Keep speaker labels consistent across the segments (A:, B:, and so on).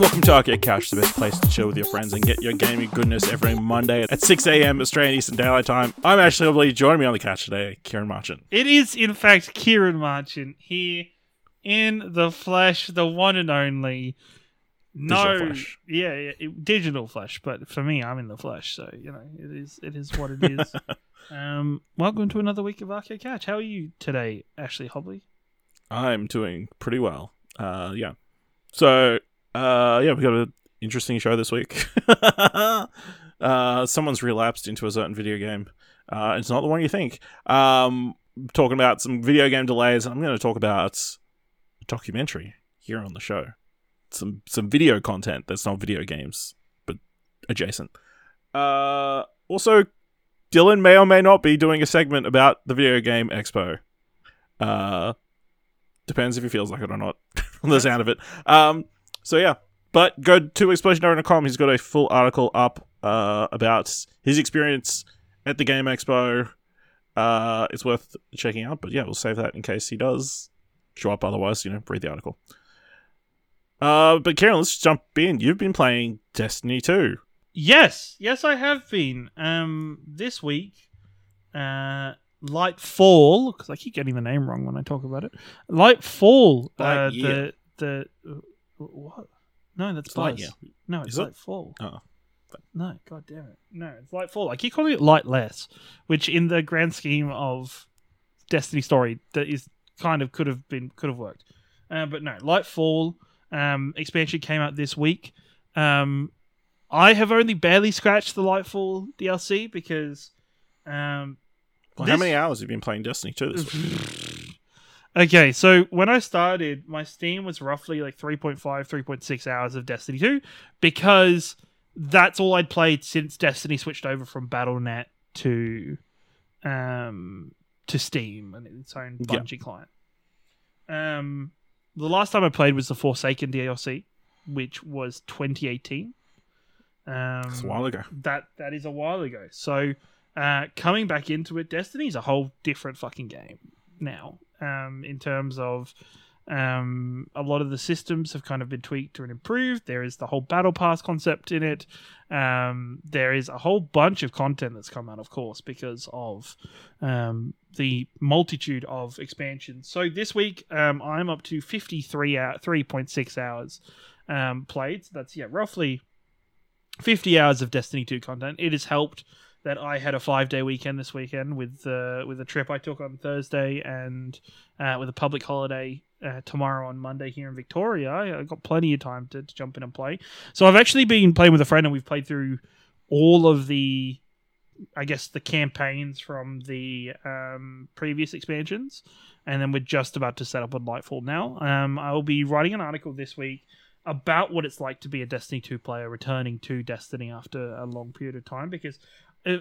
A: welcome to Arcade Couch, the best place to chill with your friends and get your gaming goodness every Monday at 6 a.m. Australian Eastern Daylight Time. I'm Ashley Hobley. Joining me on the couch today, Ciaran Marchant.
B: It is, in fact, Ciaran Marchant here in the flesh, the one and only. No,
A: Digital flesh.
B: yeah, yeah it- digital flesh. But for me, I'm in the flesh, so you know it is. It is what it is. um, welcome to another week of Arcade Couch. How are you today, Ashley Hobley?
A: I'm doing pretty well. Uh, yeah. So, uh, yeah, we got an interesting show this week. uh, someone's relapsed into a certain video game. Uh, it's not the one you think. Um, talking about some video game delays, I'm going to talk about a documentary here on the show. Some some video content that's not video games, but adjacent. Uh, also, Dylan may or may not be doing a segment about the video game expo. Uh, depends if he feels like it or not from the sound of it um so yeah. But go to explosionary.com he's got a full article up uh about his experience at the game expo. Uh it's worth checking out but yeah we'll save that in case he does show up otherwise you know read the article. Uh but Ciaran let's jump in. You've been playing destiny 2
B: Yes, yes, I have been. Um, this week, uh, Lightfall, because I keep getting the name wrong when I talk about it. Lightfall, uh, the the what? No, that's
A: It's
B: Buzz.
A: Lightyear.
B: No, it's
A: Is it?
B: Lightfall.
A: oh
B: No, god damn it. No, it's light Lightfall. I keep calling it Lightless, which in the grand scheme of Destiny story, that is kind of could have been could have worked. Uh, but no, Lightfall um, expansion came out this week. Um, I have only barely scratched the Lightfall DLC because um,
A: well, how many hours have you been playing destiny 2 this week
B: Okay, so when I started, my Steam was roughly like 3.5, 3.6 hours of Destiny 2 because that's all I'd played since Destiny switched over from Battle.net to um to Steam and its own. Bungie client. Um the last time I played was the Forsaken DLC, which was 2018. Um
A: it's a while ago
B: that that is a while ago. So uh, coming back into it, Destiny's a whole different fucking game now. Um, in terms of um, a lot of the systems have kind of been tweaked and improved. There is the whole battle pass concept in it. Um, there is a whole bunch of content that's come out, of course, because of um, the multitude of expansions. So this week, um, I'm up to 53 out, 3.6 hours um, played. So that's yeah, roughly 50 hours of Destiny 2 content. It has helped that I had a five day weekend this weekend with uh, with a trip I took on Thursday and uh, with a public holiday uh, tomorrow on Monday here in Victoria. I got plenty of time to, to jump in and play. So I've actually been playing with a friend and we've played through all of the, I guess, the campaigns from the um, previous expansions. And then we're just about to set up on Lightfall now. Um, I will be writing an article this week about what it's like to be a Destiny 2 player returning to Destiny after a long period of time because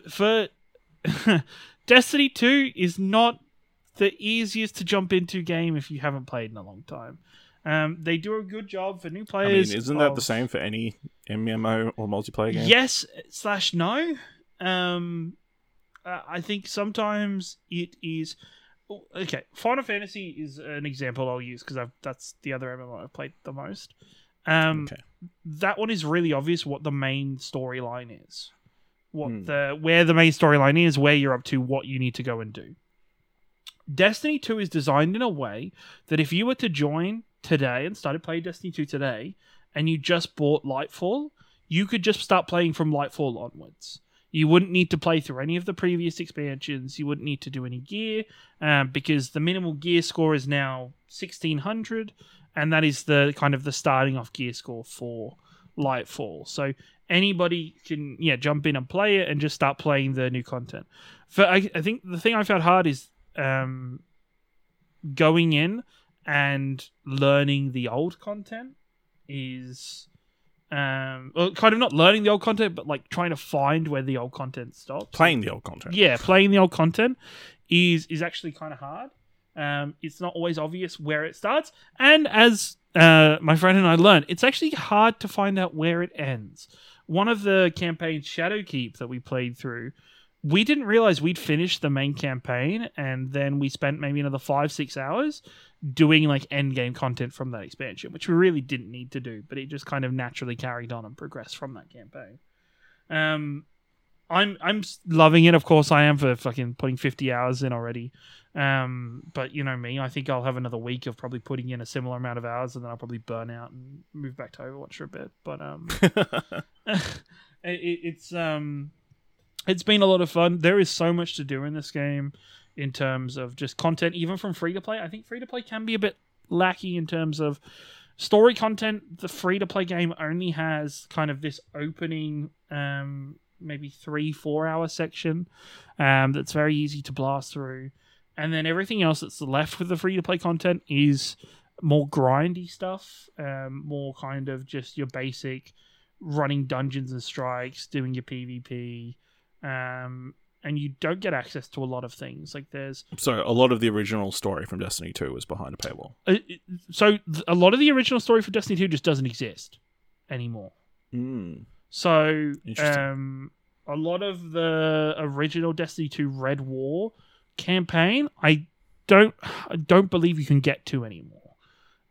B: for Destiny 2 is not the easiest to jump into game if you haven't played in a long time. Um, they do a good job for new
A: i mean
B: players.
A: isn't that the same for any mmo or multiplayer game
B: Yes slash no. Um, uh, I think sometimes it is. oh, Okay, Final Fantasy is an example I'll use because that's the other MMO I've played the most. Um,
A: okay
B: that one is really obvious what the main storyline is. What
A: Hmm.
B: the where the main storyline is, where you're up to, what you need to go and do. Destiny 2 is designed in a way that if you were to join today and started playing Destiny 2 today and you just bought Lightfall, you could just start playing from Lightfall onwards. You wouldn't need to play through any of the previous expansions. You wouldn't need to do any gear um, because the minimal gear score is now 1600 and that is the kind of the starting off gear score for Lightfall. So anybody can yeah jump in and play it and just start playing the new content. For I, I think the thing I found hard is um, going in and learning the old content is um well kind of not learning the old content but like trying to find where the old content stops.
A: Playing the old content.
B: Yeah playing the old content is is actually kind of hard. Um it's not always obvious where it starts. And as uh my friend and i learned it's actually hard to find out where it ends one of the campaigns shadowkeep that we played through we didn't realize we'd finished the main campaign, and then we spent maybe another five six hours doing like end game content from that expansion, which we really didn't need to do, but it just kind of naturally carried on and progressed from that campaign. Um, I'm I'm loving it. Of course, I am for fucking putting 50 hours in already. Um, but you know me, I think I'll have another week of probably putting in a similar amount of hours, and then I'll probably burn out and move back to Overwatch for a bit. But um, it, it's um, it's been a lot of fun. There is so much to do in this game in terms of just content, even from free to play. I think free to play can be a bit lackey in terms of story content. The free to play game only has kind of this opening, um, maybe three, four hour section um, that's very easy to blast through. And then everything else that's left with the free to play content is more grindy stuff, um, more kind of just your basic running dungeons and strikes, doing your PvP, um, and you don't get access to a lot of things. Like there's
A: so a lot of the original story from Destiny 2 was behind a paywall.
B: uh, so th- a lot of the original story for Destiny 2 just doesn't exist anymore.
A: Mm.
B: So um, a lot of the original Destiny 2 Red War campaign, I don't I don't believe you can get to anymore.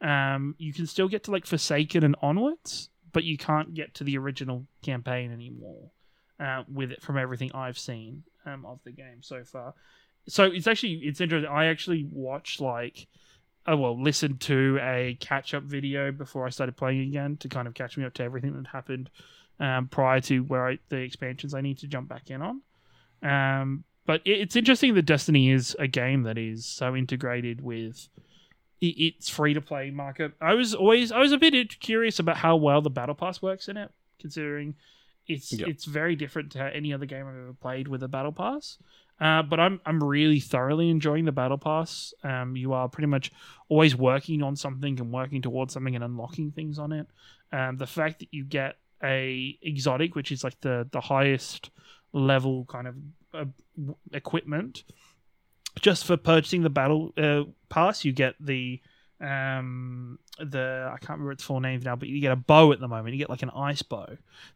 B: Um, you can still get to like Forsaken and onwards, but you can't get to the original campaign anymore. Uh, with it from everything I've seen um, of the game so far. So it's actually it's interesting. I actually watched like oh well listened to a catch up video before I started playing again to kind of catch me up to everything that happened um, prior to where I, the expansions I need to jump back in on. Um, but it, it's interesting that Destiny is a game that is so integrated with its free to play market. I was always I was a bit curious about how well the battle pass works in it, considering it's
A: Yep.
B: it's very different to any other game I've ever played with a battle pass. Uh, but I'm I'm really thoroughly enjoying the battle pass. Um, you are pretty much always working on something and working towards something and unlocking things on it. Um, the fact that you get a exotic, which is like the the highest level kind of uh, equipment, just for purchasing the battle uh, pass, you get the um the I can't remember its full name now, but you get a bow at the moment. You get like an ice bow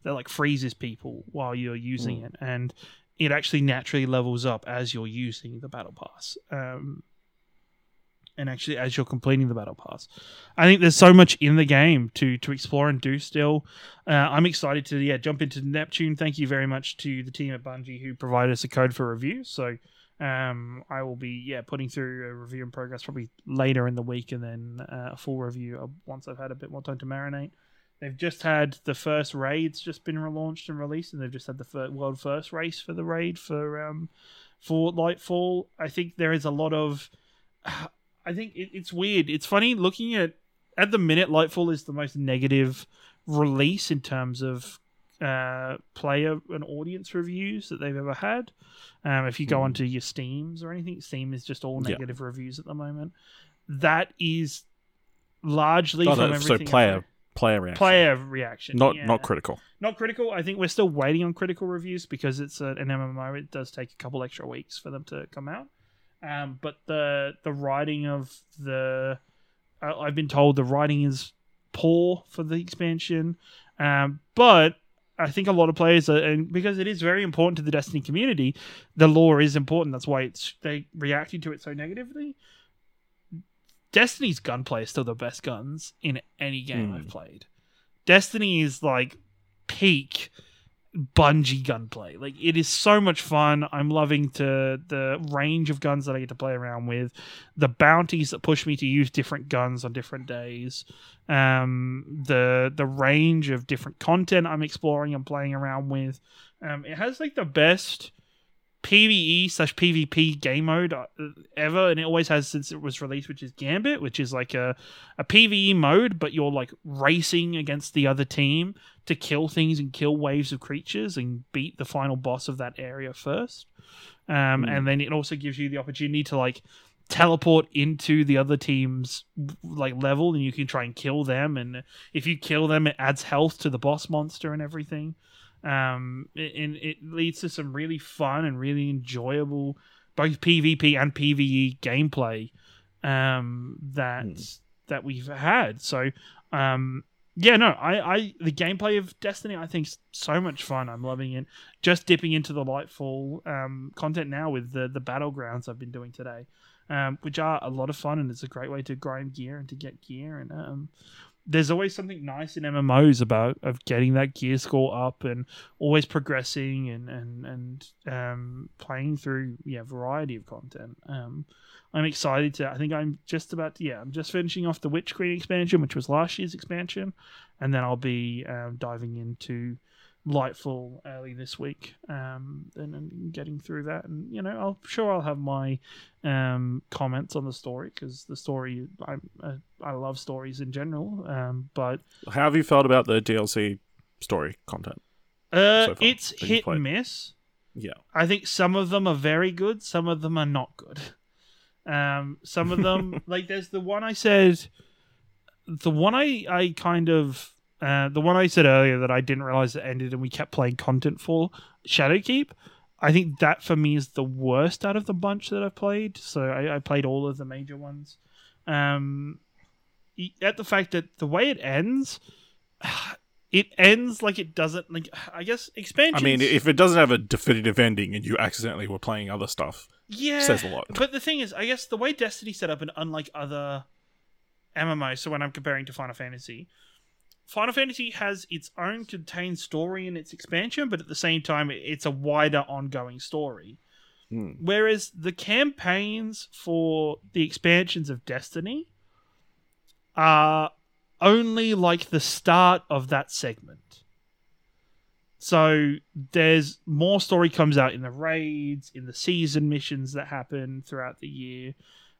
B: that like freezes people while you're using
A: Mm.
B: it, and it actually naturally levels up as you're using the battle pass. Um, and actually, as you're completing the battle pass, I think there's so much in the game to to explore and do. Still, uh, I'm excited to yeah jump into Neptune. Thank you very much to the team at Bungie who provided us a code for review. So um, I will be yeah putting through a review in progress probably later in the week, and then uh, a full review once I've had a bit more time to marinate. They've just had the first raids just been relaunched and released, and they've just had the world first race for the raid for um for Lightfall. I think there is a lot of. I think it, it's weird. It's funny looking at at the minute. Lightfall is the most negative release in terms of uh, player and audience reviews that they've ever had. Um, if you go
A: Hmm.
B: onto your Steams or anything, Steam is just all
A: Yeah.
B: negative reviews at the moment. That is largely
A: Oh, no, so player
B: heard.
A: player reaction.
B: player reaction,
A: not
B: yeah.
A: not critical.
B: Not critical. I think we're still waiting on critical reviews because it's a, an MMO. It does take a couple extra weeks for them to come out. Um, but the the writing of the uh, I've been told the writing is poor for the expansion. Um, but I think a lot of players are, and because it is very important to the Destiny community, the lore is important. That's why it's they reacted to it so negatively. Destiny's gunplay is still the best guns in any game
A: Hmm.
B: I've played. Destiny is like peak Bungie gunplay. Like it is so much fun. I'm loving to the range of guns that I get to play around with, the bounties that push me to use different guns on different days, um, the the range of different content I'm exploring and playing around with. Um, it has like the best PVE slash PvP game mode uh, ever, and it always has since it was released, which is Gambit, which is like a, a PVE mode, but you're like racing against the other team to kill things and kill waves of creatures and beat the final boss of that area first. Um,
A: Hmm.
B: And then it also gives you the opportunity to like teleport into the other team's like level, and you can try and kill them. And if you kill them, it adds health to the boss monster and everything um and it leads to some really fun and really enjoyable both pvp and pve gameplay um that
A: Hmm.
B: that we've had so um yeah, no, I, I the gameplay of Destiny I think is so much fun. I'm loving it. Just dipping into the Lightfall um, content now with the the battlegrounds I've been doing today, um, which are a lot of fun and it's a great way to grind gear and to get gear and um, there's always something nice in MMOs about of getting that gear score up and always progressing and and and um, playing through yeah variety of content. Um, I'm excited to. I think I'm just about to, yeah. I'm just finishing off the Witch Queen expansion, which was last year's expansion, and then I'll be um, diving into Lightfall early this week, um, and, and getting through that. And you know, I'll sure I'll have my um, comments on the story because the story I uh, I love stories in general. Um, but
A: How have you felt about the DLC story content?
B: uh,
A: So
B: it's hit and miss.
A: Yeah.
B: I think some of them are very good, some of them are not good. Um, some of them, like there's the one I said, the one I I kind of uh, the one I said earlier that I didn't realize it ended and we kept playing content for Shadowkeep. I think that for me is the worst out of the bunch that I've played. So I, I played all of the major ones. Um, at the fact that the way it ends, it ends like it doesn't like. I guess expansion.
A: I mean, if it doesn't have a definitive ending and you accidentally were playing other stuff,
B: yeah,
A: says a lot.
B: But the thing is, I guess the way Destiny set up, and unlike other MMOs, so when I'm comparing to Final Fantasy, Final Fantasy has its own contained story in its expansion, but at the same time, it's a wider ongoing story.
A: Hmm.
B: Whereas the campaigns for the expansions of Destiny are only like the start of that segment. So there's more story comes out in the raids, in the season missions that happen throughout the year,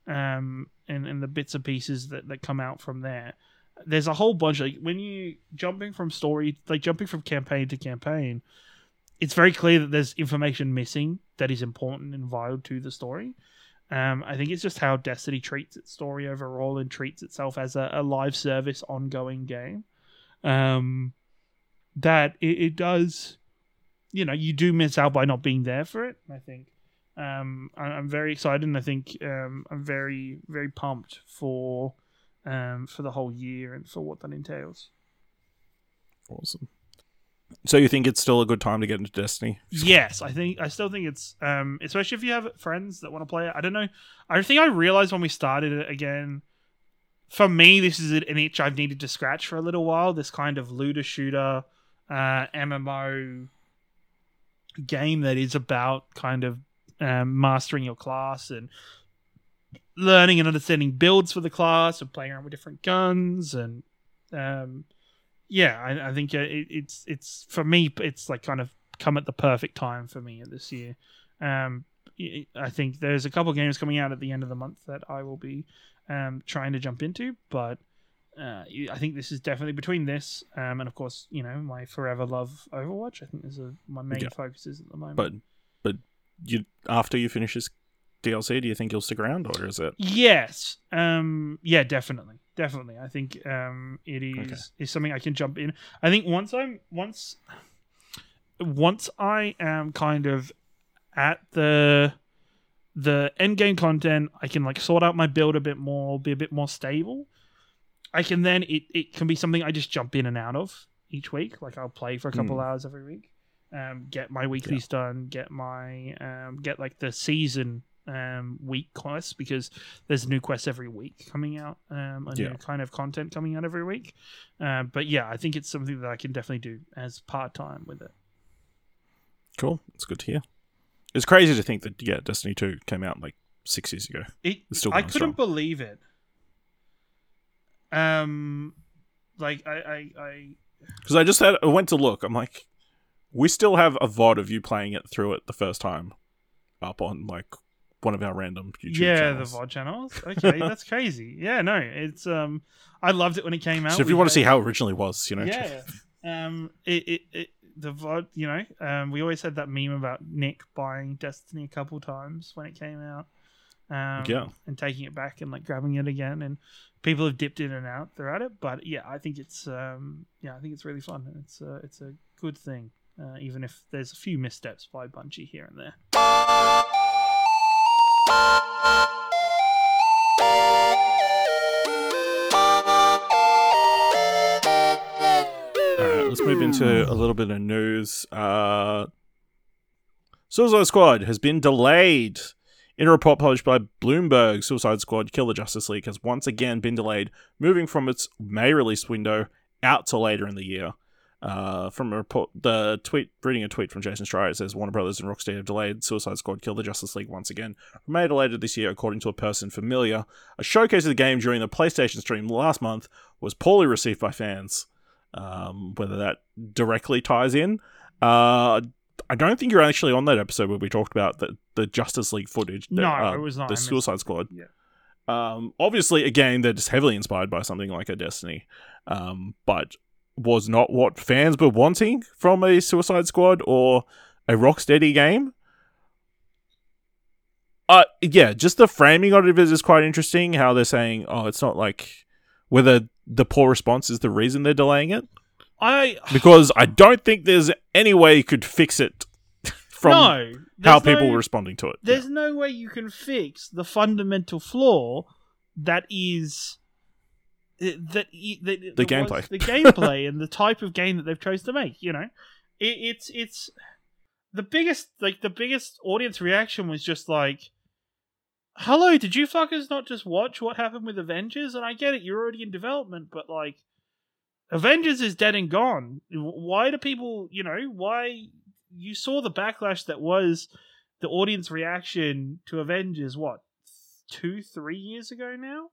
B: um, and, and the bits and pieces that, that come out from there. There's a whole bunch like when you jumping from story like jumping from campaign to campaign, it's very clear that there's information missing that is important and vital to the story. Um, I think it's just how Destiny treats its story overall and treats itself as a, a live service, ongoing game. Um, that it, it does, you know, you do miss out by not being there for it. I think um, I, I'm very excited, and I think um, I'm very, very pumped for um, for the whole year and for what that entails.
A: Awesome. So you think it's still a good time to get into Destiny?
B: Yes, I think I still think it's um especially if you have friends that want to play it. I don't know. I think I realized when we started it again. For me, this is an itch I've needed to scratch for a little while. This kind of looter shooter, uh, MMO game that is about kind of um, mastering your class and learning and understanding builds for the class and playing around with different guns and um, yeah, I, I think it, it's it's for me. It's like kind of come at the perfect time for me this year. Um, I think there's a couple games coming out at the end of the month that I will be um, trying to jump into, but uh, I think this is definitely between this um, and of course you know my forever love Overwatch. I think is are my main
A: Yeah.
B: focuses at the moment.
A: But but you after you finish this DLC, do you think you'll stick around, or is it?
B: Yes. Um yeah, definitely. Definitely. I think um it is
A: Okay.
B: is something I can jump in. I think once I'm once once I am kind of at the the end game content, I can like sort out my build a bit more, be a bit more stable. I can then it, it can be something I just jump in and out of each week. Like I'll play for a couple
A: Mm.
B: hours every week. Um, get my weeklies done, get my um, get like the season um, week quests because there's new quests every week coming out, um, a
A: Yeah.
B: new kind of content coming out every week. Um, but yeah, I think it's something that I can definitely do as part time with it.
A: Cool. It's good to hear. It's crazy to think that yeah, Destiny Two came out like six years ago.
B: It,
A: It's still
B: I couldn't
A: strong.
B: believe it. Um, like I, I, I
A: Because I just had I went to look. I'm like, we still have a VOD of you playing it through it the first time, up on like one of our random YouTube
B: yeah,
A: channels.
B: the VOD channels. Okay, that's crazy. Yeah, no, it's um, I loved it when it came out.
A: So if you
B: We
A: want to see how it originally was, you know,
B: yeah, um, it, it, it the VOD, you know, um, we always had that meme about Nick buying Destiny a couple times when it came out. Um,
A: Yeah.
B: and taking it back and like grabbing it again, and people have dipped in and out throughout it. But yeah, I think it's um, yeah, I think it's really fun and it's a it's a good thing, uh, even if there's a few missteps by Bungie here and there.
A: Move into a little bit of news. Uh, Suicide Squad has been delayed. In a report published by Bloomberg, Suicide Squad Kill the Justice League has once again been delayed, moving from its May release window out to later in the year. Uh, from a report, the tweet, reading a tweet from Jason Schreier, it says Warner Brothers and Rocksteady have delayed Suicide Squad Kill the Justice League once again from May to later this year, according to a person familiar. A showcase of the game during the PlayStation stream last month was poorly received by fans. Um, whether that directly ties in, uh, I don't think you're actually on that episode where we talked about the, the Justice League footage.
B: No,
A: uh,
B: it was not.
A: The
B: missed
A: Suicide
B: it.
A: Squad.
B: Yeah.
A: Um, obviously, again, they're just heavily inspired by something like a Destiny, um, but was not what fans were wanting from a Suicide Squad or a Rocksteady game. Uh, yeah, just the framing of it is quite interesting. How they're saying, "Oh, it's not like whether the poor response is the reason they're delaying it."
B: I
A: because I don't think there's any way you could fix it from
B: no,
A: how people
B: no-
A: were responding to it.
B: There's no way you can fix the fundamental flaw that is that, i- that
A: The gameplay.
B: the gameplay and the type of game that they've chosen to make. You know, it, it's it's the biggest like the biggest audience reaction was just like, "Hello, did you fuckers not just watch what happened with Avengers?" And I get it, you're already in development, but like. Avengers is dead and gone. Why do people, you know, why you saw the backlash that was the audience reaction to Avengers what two three years ago now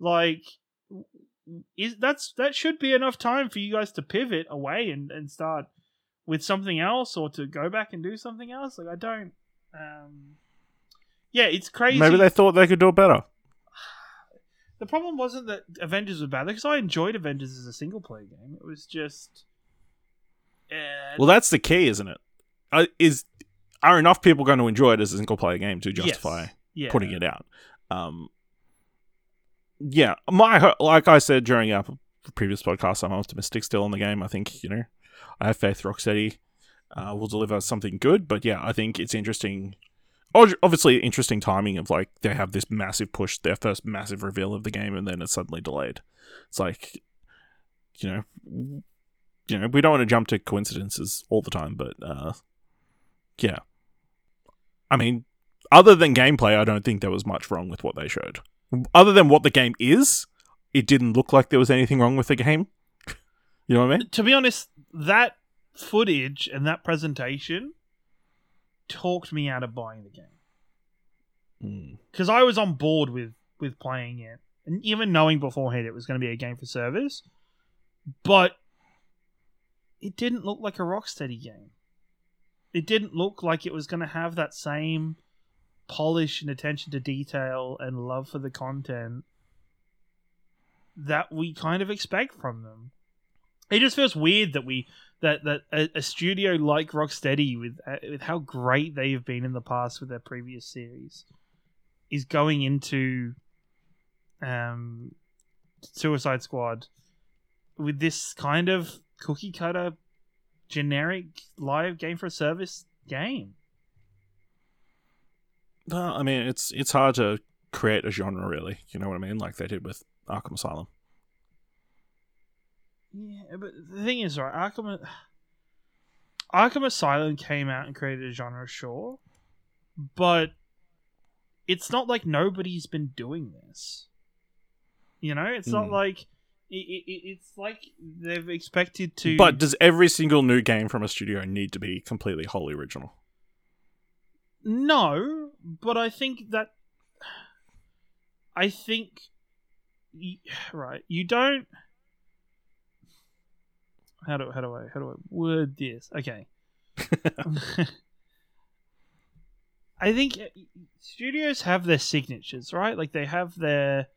B: like is that's that should be enough time for you guys to pivot away and, and start with something else or to go back and do something else like I don't um yeah it's crazy
A: Maybe they thought they could do it better.
B: the problem wasn't that Avengers was bad because I enjoyed Avengers as a single player game it was just uh,
A: Well, that's the key, isn't it? Uh, is are enough people going to enjoy it as a single player game to
B: yes.
A: justify
B: yeah.
A: putting it out? Um, yeah, my like I said during our previous podcast, I'm optimistic still in the game. I think you know, I have faith Rocksteady uh, will deliver something good. But yeah, I think it's interesting. Obviously, interesting timing of like they have this massive push, their first massive reveal of the game, and then it's suddenly delayed. It's like, you know, you know, we don't want to jump to coincidences all the time, but uh, yeah. I mean, other than gameplay, I don't think there was much wrong with what they showed. Other than what the game is, it didn't look like there was anything wrong with the game. you know what I mean?
B: to be honest, that footage and that presentation talked me out of buying the game
A: Mm.
B: because I was on board with with playing it, and even knowing beforehand it was going to be a game for service, but it didn't look like a Rocksteady game. It didn't look like it was going to have that same polish and attention to detail and love for the content that we kind of expect from them. It just feels weird that we that that a, a studio like Rocksteady with uh, with how great they have been in the past with their previous series is going into um Suicide Squad with this kind of cookie cutter generic live game for service game.
A: No, I mean it's it's hard to create a genre, really. You know what I mean? Like they did with Arkham Asylum.
B: Yeah, but the thing is, right, Arkham Arkham Asylum came out and created a genre, sure, but it's not like nobody's been doing this. You know, it's not
A: Hmm.
B: like it, it- it's like they've expected to.
A: But does every single new game from a studio need to be completely wholly original?
B: No, but I think that I think right. You don't. How do how do I how do I word this? Okay. I think uh, studios have their signatures, right? Like they have their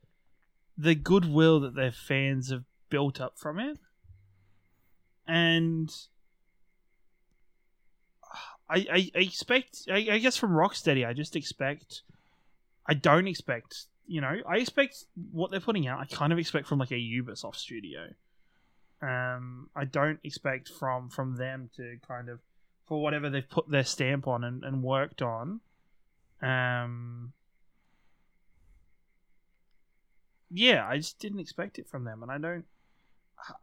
B: the goodwill that their fans have built up from it, and I, I, expect I, I guess from Rocksteady I just expect I don't expect you know I expect what they're putting out I kind of expect from like a Ubisoft studio. Um I don't expect from from them to kind of for whatever they've put their stamp on and, and worked on um yeah I just didn't expect it from them and I don't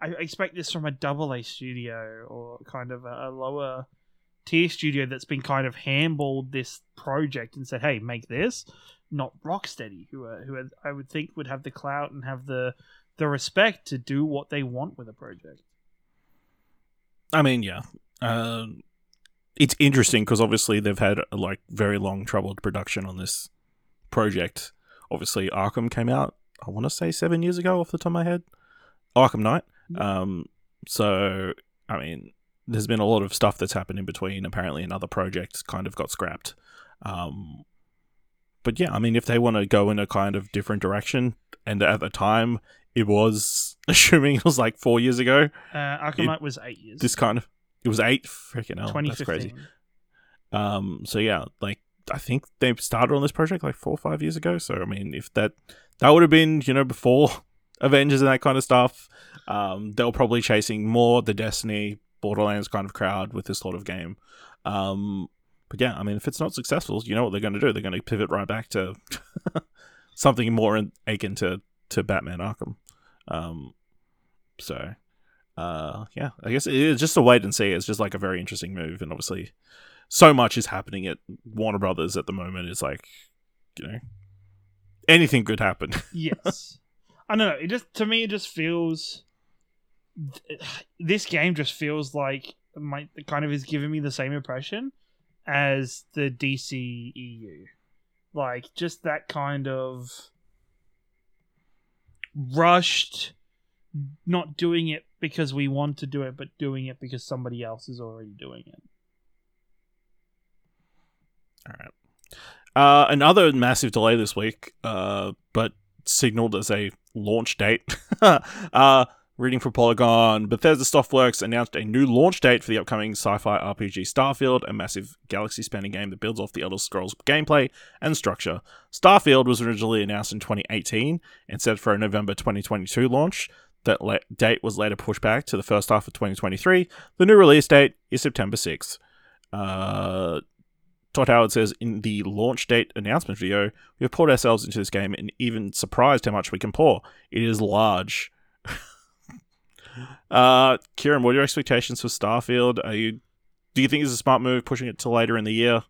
B: I expect this from a double A studio or kind of a, a lower tier studio that's been kind of handballed this project and said, "Hey, make this." Not Rocksteady, who are, who are, I would think would have the clout and have the the respect to do what they want with a project.
A: I mean, yeah. Um, it's interesting because obviously they've had like very long troubled production on this project. Obviously, Arkham came out. I want to say seven years ago, off the top of my head. Arkham Knight. Um, so I mean, there's been a lot of stuff that's happened in between. Apparently, another project kind of got scrapped. Um, but yeah, I mean, if they want to go in a kind of different direction, and at the time it was, assuming it was like four years ago,
B: Uh, Arkham
A: It-
B: was eight years.
A: this kind of it was eight freaking hell. That's
B: 2015.
A: crazy. Um, so yeah, like I think they started on this project like four or five years ago. So I mean, if that that would have been you know before Avengers and that kind of stuff, um, they were probably chasing more the Destiny Borderlands kind of crowd with this sort of game. Um, but yeah, I mean, if it's not successful, you know what they're going to do? They're going to pivot right back to something more in- akin to to Batman Arkham. Um, so uh, yeah, I guess it's just a wait and see. It's just like a very interesting move, and obviously, so much is happening at Warner Brothers at the moment. It's like, you know, anything could happen.
B: yes. I don't know. It just to me, it just feels. This game just feels like my kind of is giving me the same impression as the DC EU, like just that kind of rushed, not doing it because we want to do it, but doing it because somebody else is already doing it.
A: All right. Uh, another massive delay this week, uh, but signaled as a launch date. uh, reading from Polygon, Bethesda Softworks announced a new launch date for the upcoming sci-fi RPG Starfield, a massive galaxy-spanning game that builds off the Elder Scrolls gameplay and structure. Starfield was originally announced in 2018 and set for a November 2022 launch. That la- date was later pushed back to the first half of 2023. The new release date is September 6th. Uh, Todd Howard says in the launch date announcement video, we have poured ourselves into this game and even surprised how much we can pour. It is large. uh, Ciaran, what are your expectations for Starfield? Are you do you think it's a smart move pushing it to later in the year?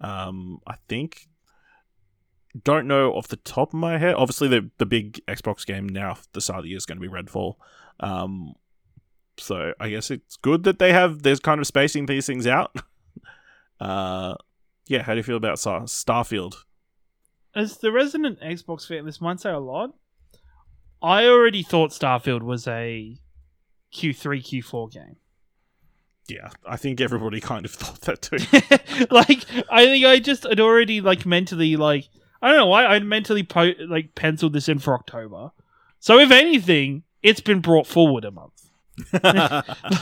A: Um, I think don't know off the top of my head. Obviously, the the big Xbox game now the start of the year is going to be Redfall. Um, so I guess it's good that they have there's kind of spacing these things out. Uh, yeah, how do you feel about Star- Starfield?
B: As the resident Xbox fan, this might say a lot. I already thought Starfield was a Q3, Q4 game.
A: Yeah, I think everybody kind of thought that too.
B: like, I think I just had already like mentally like I don't know why I mentally po- like penciled this in for October. So if anything, it's been brought forward a month.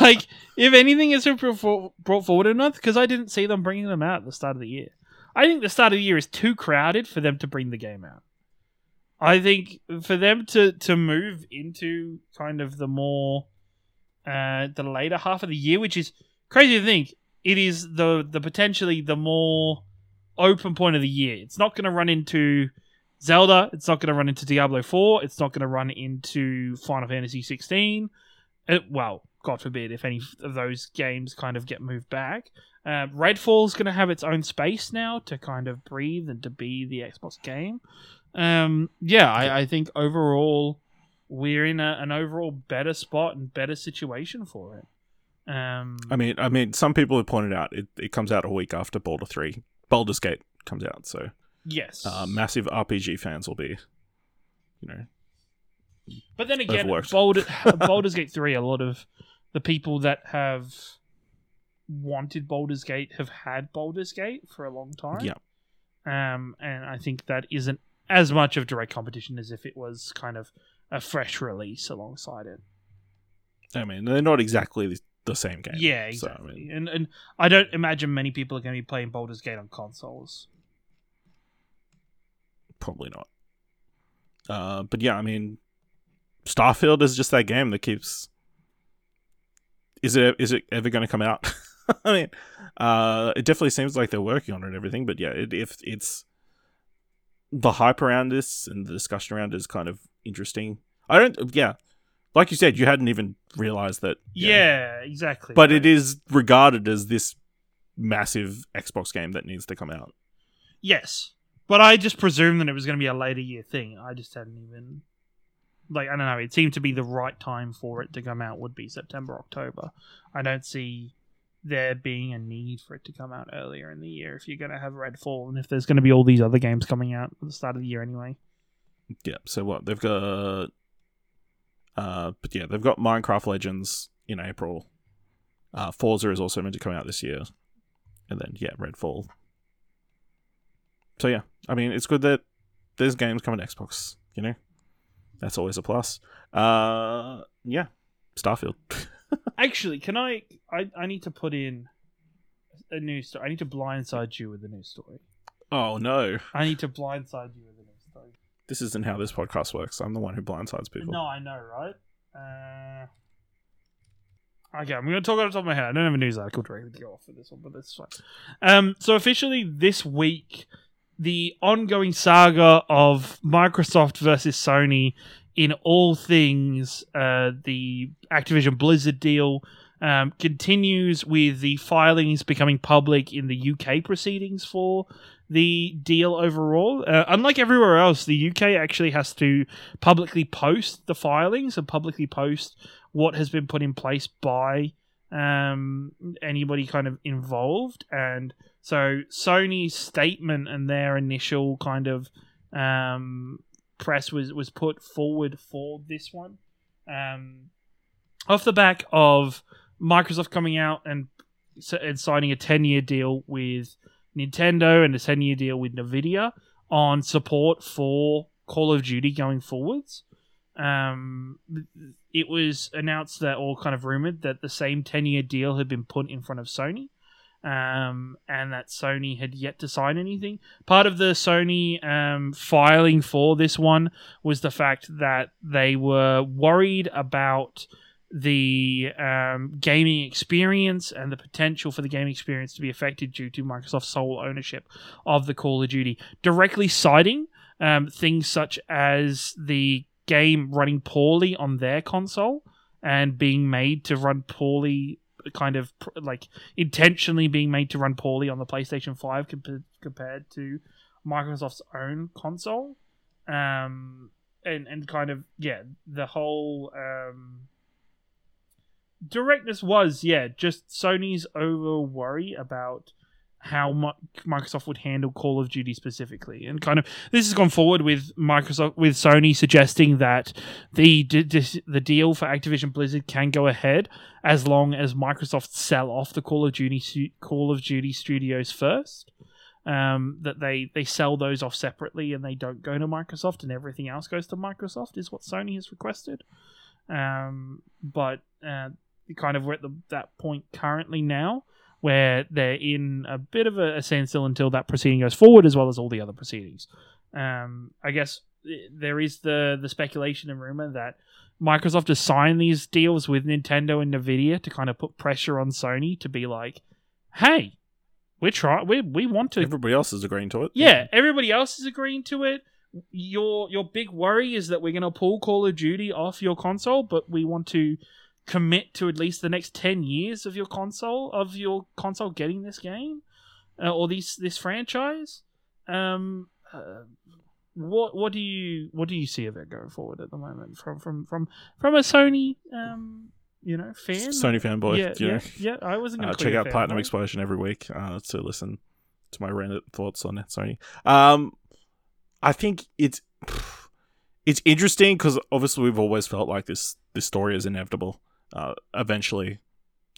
B: like, if anything, it's been brought brought forward a month because I didn't see them bringing them out at the start of the year. I think the start of the year is too crowded for them to bring the game out. I think for them to to move into kind of the more uh the later half of the year, which is crazy to think, it is the the potentially the more open point of the year. It's not going to run into Zelda. It's not going to run into Diablo Four. It's not going to run into Final Fantasy sixteen. It, well, God forbid if any of those games kind of get moved back. Uh, Redfall's going to have its own space now to kind of breathe and to be the Xbox game. Um, yeah, I, I think overall we're in a, an overall better spot and better situation for it. Um,
A: I mean, I mean, some people have pointed out it, it comes out a week after Baldur Three, Baldur's Gate comes out, so
B: yes,
A: uh, massive RPG fans will be, you know,
B: But then again,
A: Overworked.
B: Baldur, Baldur's Gate 3, a lot of the people that have wanted Baldur's Gate have had Baldur's Gate for a long time.
A: Yeah.
B: Um, and I think that isn't as much of direct competition as if it was kind of a fresh release alongside it.
A: I mean, they're not exactly the, same game.
B: Yeah,
A: So, I
B: exactly.
A: mean,
B: and and I don't imagine many people are going to be playing Baldur's Gate on consoles.
A: probably not. Uh, but yeah, I mean, Starfield is just that game that keeps. Is it is it ever going to come out? I mean, uh, it definitely seems like they're working on it and everything. But yeah, it, if it's the hype around this and the discussion around it is kind of interesting. I don't. Yeah, like you said, you hadn't even realized that. know,
B: Yeah, exactly.
A: but it is regarded as this massive Xbox game that needs to come out.
B: Yes, but I just presumed that it was going to be a later year thing. I just hadn't even like I don't know. It seemed to be the right time for it to come out. Would be September, October. I don't see there being a need for it to come out earlier in the year if you're going to have Redfall and if there's going to be all these other games coming out at the start of the year anyway.
A: Yeah. So what they've got, uh, but yeah, they've got Minecraft Legends in April. Uh, Forza is also meant to come out this year, and then yeah, Redfall. So yeah, I mean, it's good that there's games coming to Xbox. You know, that's always a plus. Uh, yeah, Starfield.
B: Actually, can I, I? I need to put in a new story. I need to blindside you with a new story.
A: oh no,
B: I need to blindside you with a new story.
A: this isn't how this podcast works. I'm the one who blindsides people.
B: No, I know, right? Uh, okay, I'm going to talk off the top of my head. I don't have a news article directly to go off for this one, but that's fine. Um, so officially this week, the ongoing saga of Microsoft versus Sony in all things uh, the Activision Blizzard deal um, continues with the filings becoming public in the UK proceedings for the deal overall. Uh, unlike everywhere else, the UK actually has to publicly post the filings and publicly post what has been put in place by um, anybody kind of involved. And so Sony's statement and their initial kind of um, press was, was put forward for this one. Um, off the back of Microsoft coming out and, and signing a 10 year deal with Nintendo and a 10 year deal with Nvidia on support for Call of Duty going forwards. Um, it was announced that, or kind of rumored, that the same 10 year deal had been put in front of Sony. Um, and that Sony had yet to sign anything. Part of the Sony um, filing for this one was the fact that they were worried about the um, gaming experience and the potential for the gaming experience to be affected due to Microsoft's sole ownership of the Call of Duty, directly citing um, things such as the game running poorly on their console and being made to run poorly, kind of like intentionally being made to run poorly on the PlayStation 5 comp- compared to Microsoft's own console. Um, and, and kind of, yeah, the whole. Um, directness was yeah just sony's over worry about how microsoft would handle call of duty specifically. And kind of this has gone forward with microsoft with sony suggesting that the the deal for activision blizzard can go ahead as long as microsoft sell off the call of duty call of duty studios first um, that they they sell those off separately and they don't go to microsoft and everything else goes to microsoft is what sony has requested. Um, but uh, kind of we're at the, that point currently now where they're in a bit of a, a standstill until that proceeding goes forward as well as all the other proceedings. Um, I guess eh, there is the the speculation and rumor that Microsoft has signed these deals with Nintendo and Nvidia to kind of put pressure on Sony to be like, "Hey, we're trying. We we want to
A: Everybody else is agreeing to it.
B: yeah, everybody else is agreeing to it. Your your big worry is that we're going to pull Call of Duty off your console, but we want to commit to at least the next 10 years of your console of your console getting this game uh, or these this franchise. Um uh, what what do you what do you see of it going forward at the moment from from from from a Sony um you know fan?
A: Sony fanboy.
B: yeah, yeah, yeah, I wasn't going
A: Uh, check out Platinum Explosion every week uh, to listen to my random thoughts on it. Sony. Um, I think it's it's interesting because obviously we've always felt like this this story is inevitable. Uh, eventually,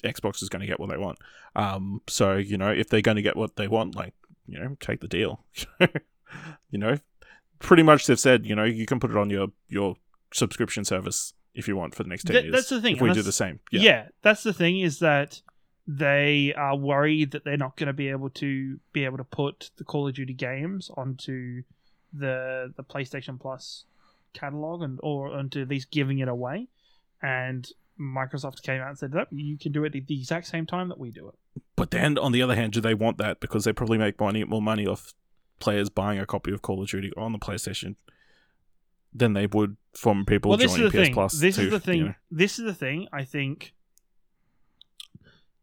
A: Xbox is going to get what they want. Um, so you know if they're going to get what they want, like you know, take the deal. you know, pretty much they've said you know you can put it on your your subscription service if you want for the next ten
B: That-
A: years.
B: that's the thing,
A: If we do the same,
B: yeah.
A: yeah.
B: that's the thing is that they are worried that they're not going to be able to be able to put the Call of Duty games onto the the PlayStation Plus catalog and or onto at least giving it away. And Microsoft came out and said, "Nope, you can do it at the exact same time that we do it."
A: But then, on the other hand, do they want that because they probably make money more money off players buying a copy of Call of Duty on the PlayStation than they would from people
B: well, this is
A: joining
B: the
A: PS
B: thing.
A: Plus.
B: this
A: to,
B: is the thing.
A: you know-
B: This is the thing. I think,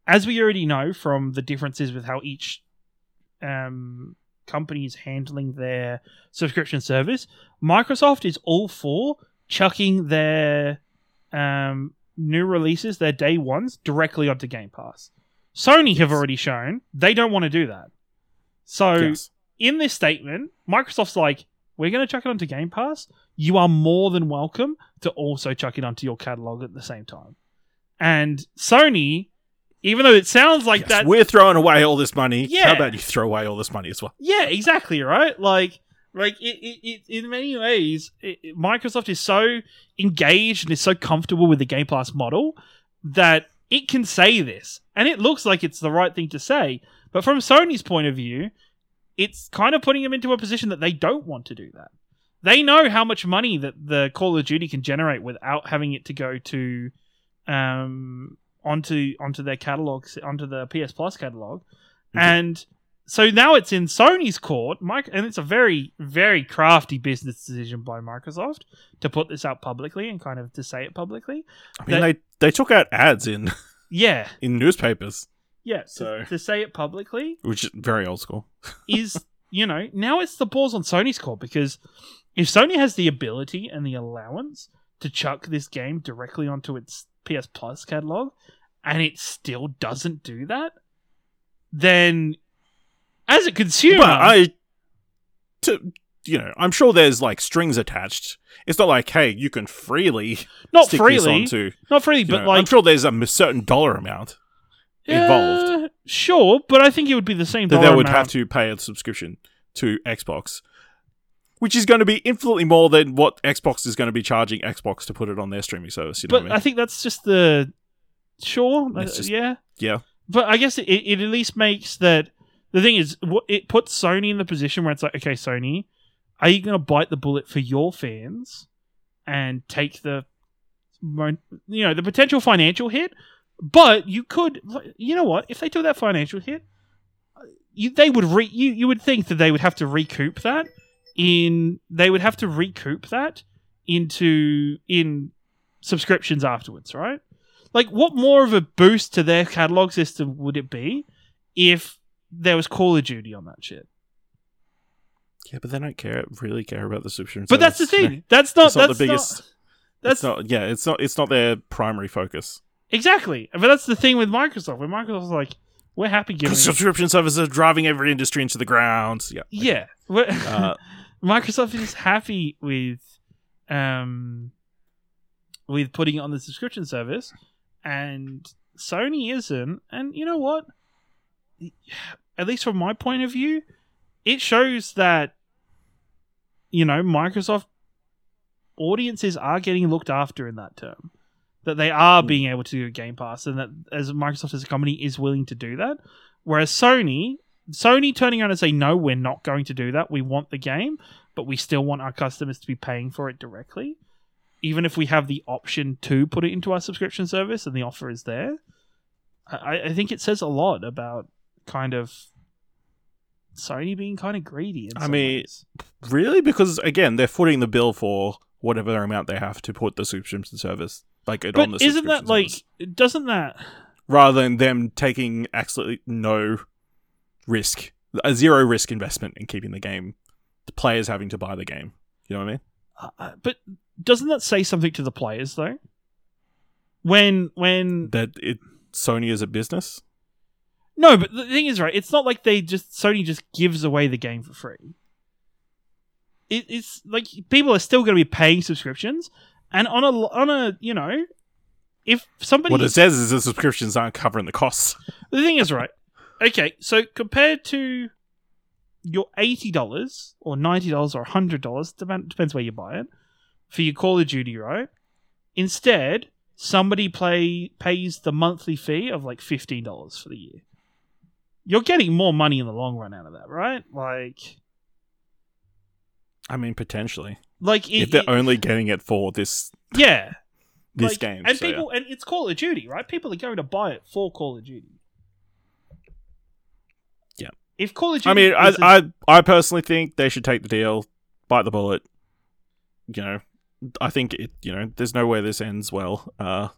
B: as we already know from the differences with how each um, company is handling their subscription service, Microsoft is all for chucking their um, new releases, their day ones, directly onto Game Pass. Sony have already shown they don't want to do that. So
A: yes.
B: in this statement, Microsoft's like, we're going to chuck it onto Game Pass. You are more than welcome to also chuck it onto your catalog at the same time. And Sony, even though it sounds like
A: Yes,
B: that,
A: we're throwing away all this money.
B: Yeah.
A: How about you throw away all this money as well?
B: yeah, exactly right. Like, like it, it, it in many ways, it, Microsoft is so engaged and is so comfortable with the Game Pass model that it can say this, and it looks like it's the right thing to say. But from Sony's point of view, it's kind of putting them into a position that they don't want to do that. They know how much money that the Call of Duty can generate without having it to go to um onto onto their catalogs onto the PS Plus catalog.
A: Mhm.
B: And so now it's in Sony's court, Mike, and it's a very, very crafty business decision by Microsoft to put this out publicly and kind of to say it publicly.
A: I mean,
B: That-
A: they they took out ads in
B: Yeah,
A: in newspapers,
B: yeah.
A: So-
B: to, to say it publicly
A: which is very old school.
B: is, you know, now it's the balls on Sony's court because if Sony has the ability and the allowance to chuck this game directly onto its PS Plus catalog and it still doesn't do that, then as a consumer,
A: But I, to you know, I'm sure there's like strings attached. It's not like, hey, you can freely
B: not
A: stick
B: freely,
A: onto.
B: not freely, but
A: know,
B: like
A: I'm sure there's a certain dollar amount involved
B: Uh, sure, but I think it would be the same.
A: that they would have to pay a subscription to Xbox, which is going to be infinitely more than what Xbox is going to be charging Xbox to put it on their streaming service. You know
B: But
A: what
B: I
A: I
B: think that's just the sure, uh,
A: just-
B: yeah,
A: yeah.
B: But I guess it, it at least makes that the thing is it puts Sony in the position where it's like, okay, Sony, are you going to bite the bullet for your fans and take the you know the potential financial hit? But you could, you know what? If they took that financial hit, you they would re you you would think that they would have to recoup that in they would have to recoup that into in subscriptions afterwards, right? Like, what more of a boost to their catalog system would it be if there was Call of Duty on that shit?
A: Yeah, but they don't care really care about the subscription. Service.
B: But that's the thing. That's not
A: It's not the
B: that's
A: biggest-
B: Not,
A: That's
B: that's
A: not. Yeah, it's not. It's not their primary focus.
B: exactly. But that's the thing with Microsoft. Where Microsoft's like, we're happy giving.
A: Subscription services are driving every industry into the ground. Yeah.
B: yeah, we're-
A: Uh,
B: Microsoft is happy with um with putting it on the subscription service, and Sony isn't. And you know what? At least from my point of view, it shows that you know Microsoft audiences are getting looked after in that term. That they are
A: Hmm.
B: being able to do Game Pass, and that as Microsoft as a company is willing to do that. Whereas Sony, Sony turning around and saying, "No, we're not going to do that. We want the game, but we still want our customers to be paying for it directly, even if we have the option to put it into our subscription service and the offer is there." I, I think it says a lot about kind of Sony being kind of greedy.
A: I mean,
B: ways.
A: really? Because again, they're footing the bill for whatever amount they have to put the subscription service, like it on the
B: but isn't that
A: subscription
B: like? Doesn't that?
A: rather than them taking absolutely no risk, a zero risk investment in keeping the game, the players having to buy the game. You know what I mean?
B: Uh, uh, but doesn't that say something to the players though? When when
A: That it Sony is a business.
B: No, but the thing is, right? It's not like they just Sony just gives away the game for free. It, it's like people are still going to be paying subscriptions, and on a on a you know, if somebody
A: What it says is the subscriptions aren't covering the costs.
B: the thing is right. Okay, so compared to your eighty dollars or ninety dollars or hundred dollars, depends where you buy it for your Call of Duty, right? Instead, somebody play pays the monthly fee of like fifteen dollars for the year. You're getting more money in the long run out of that, right? Like,
A: I mean, potentially,
B: like it,
A: if they're
B: it-
A: only getting it for this
B: yeah,
A: this
B: like-
A: game,
B: and
A: so, yeah.
B: people and it's Call of Duty, right? People are going to buy it for Call of Duty.
A: Yeah.
B: If Call of Duty,
A: I mean, I,
B: is a-
A: I I personally think they should take the deal, bite the bullet, you know, I think it. You know, there's no way this ends well. Uh,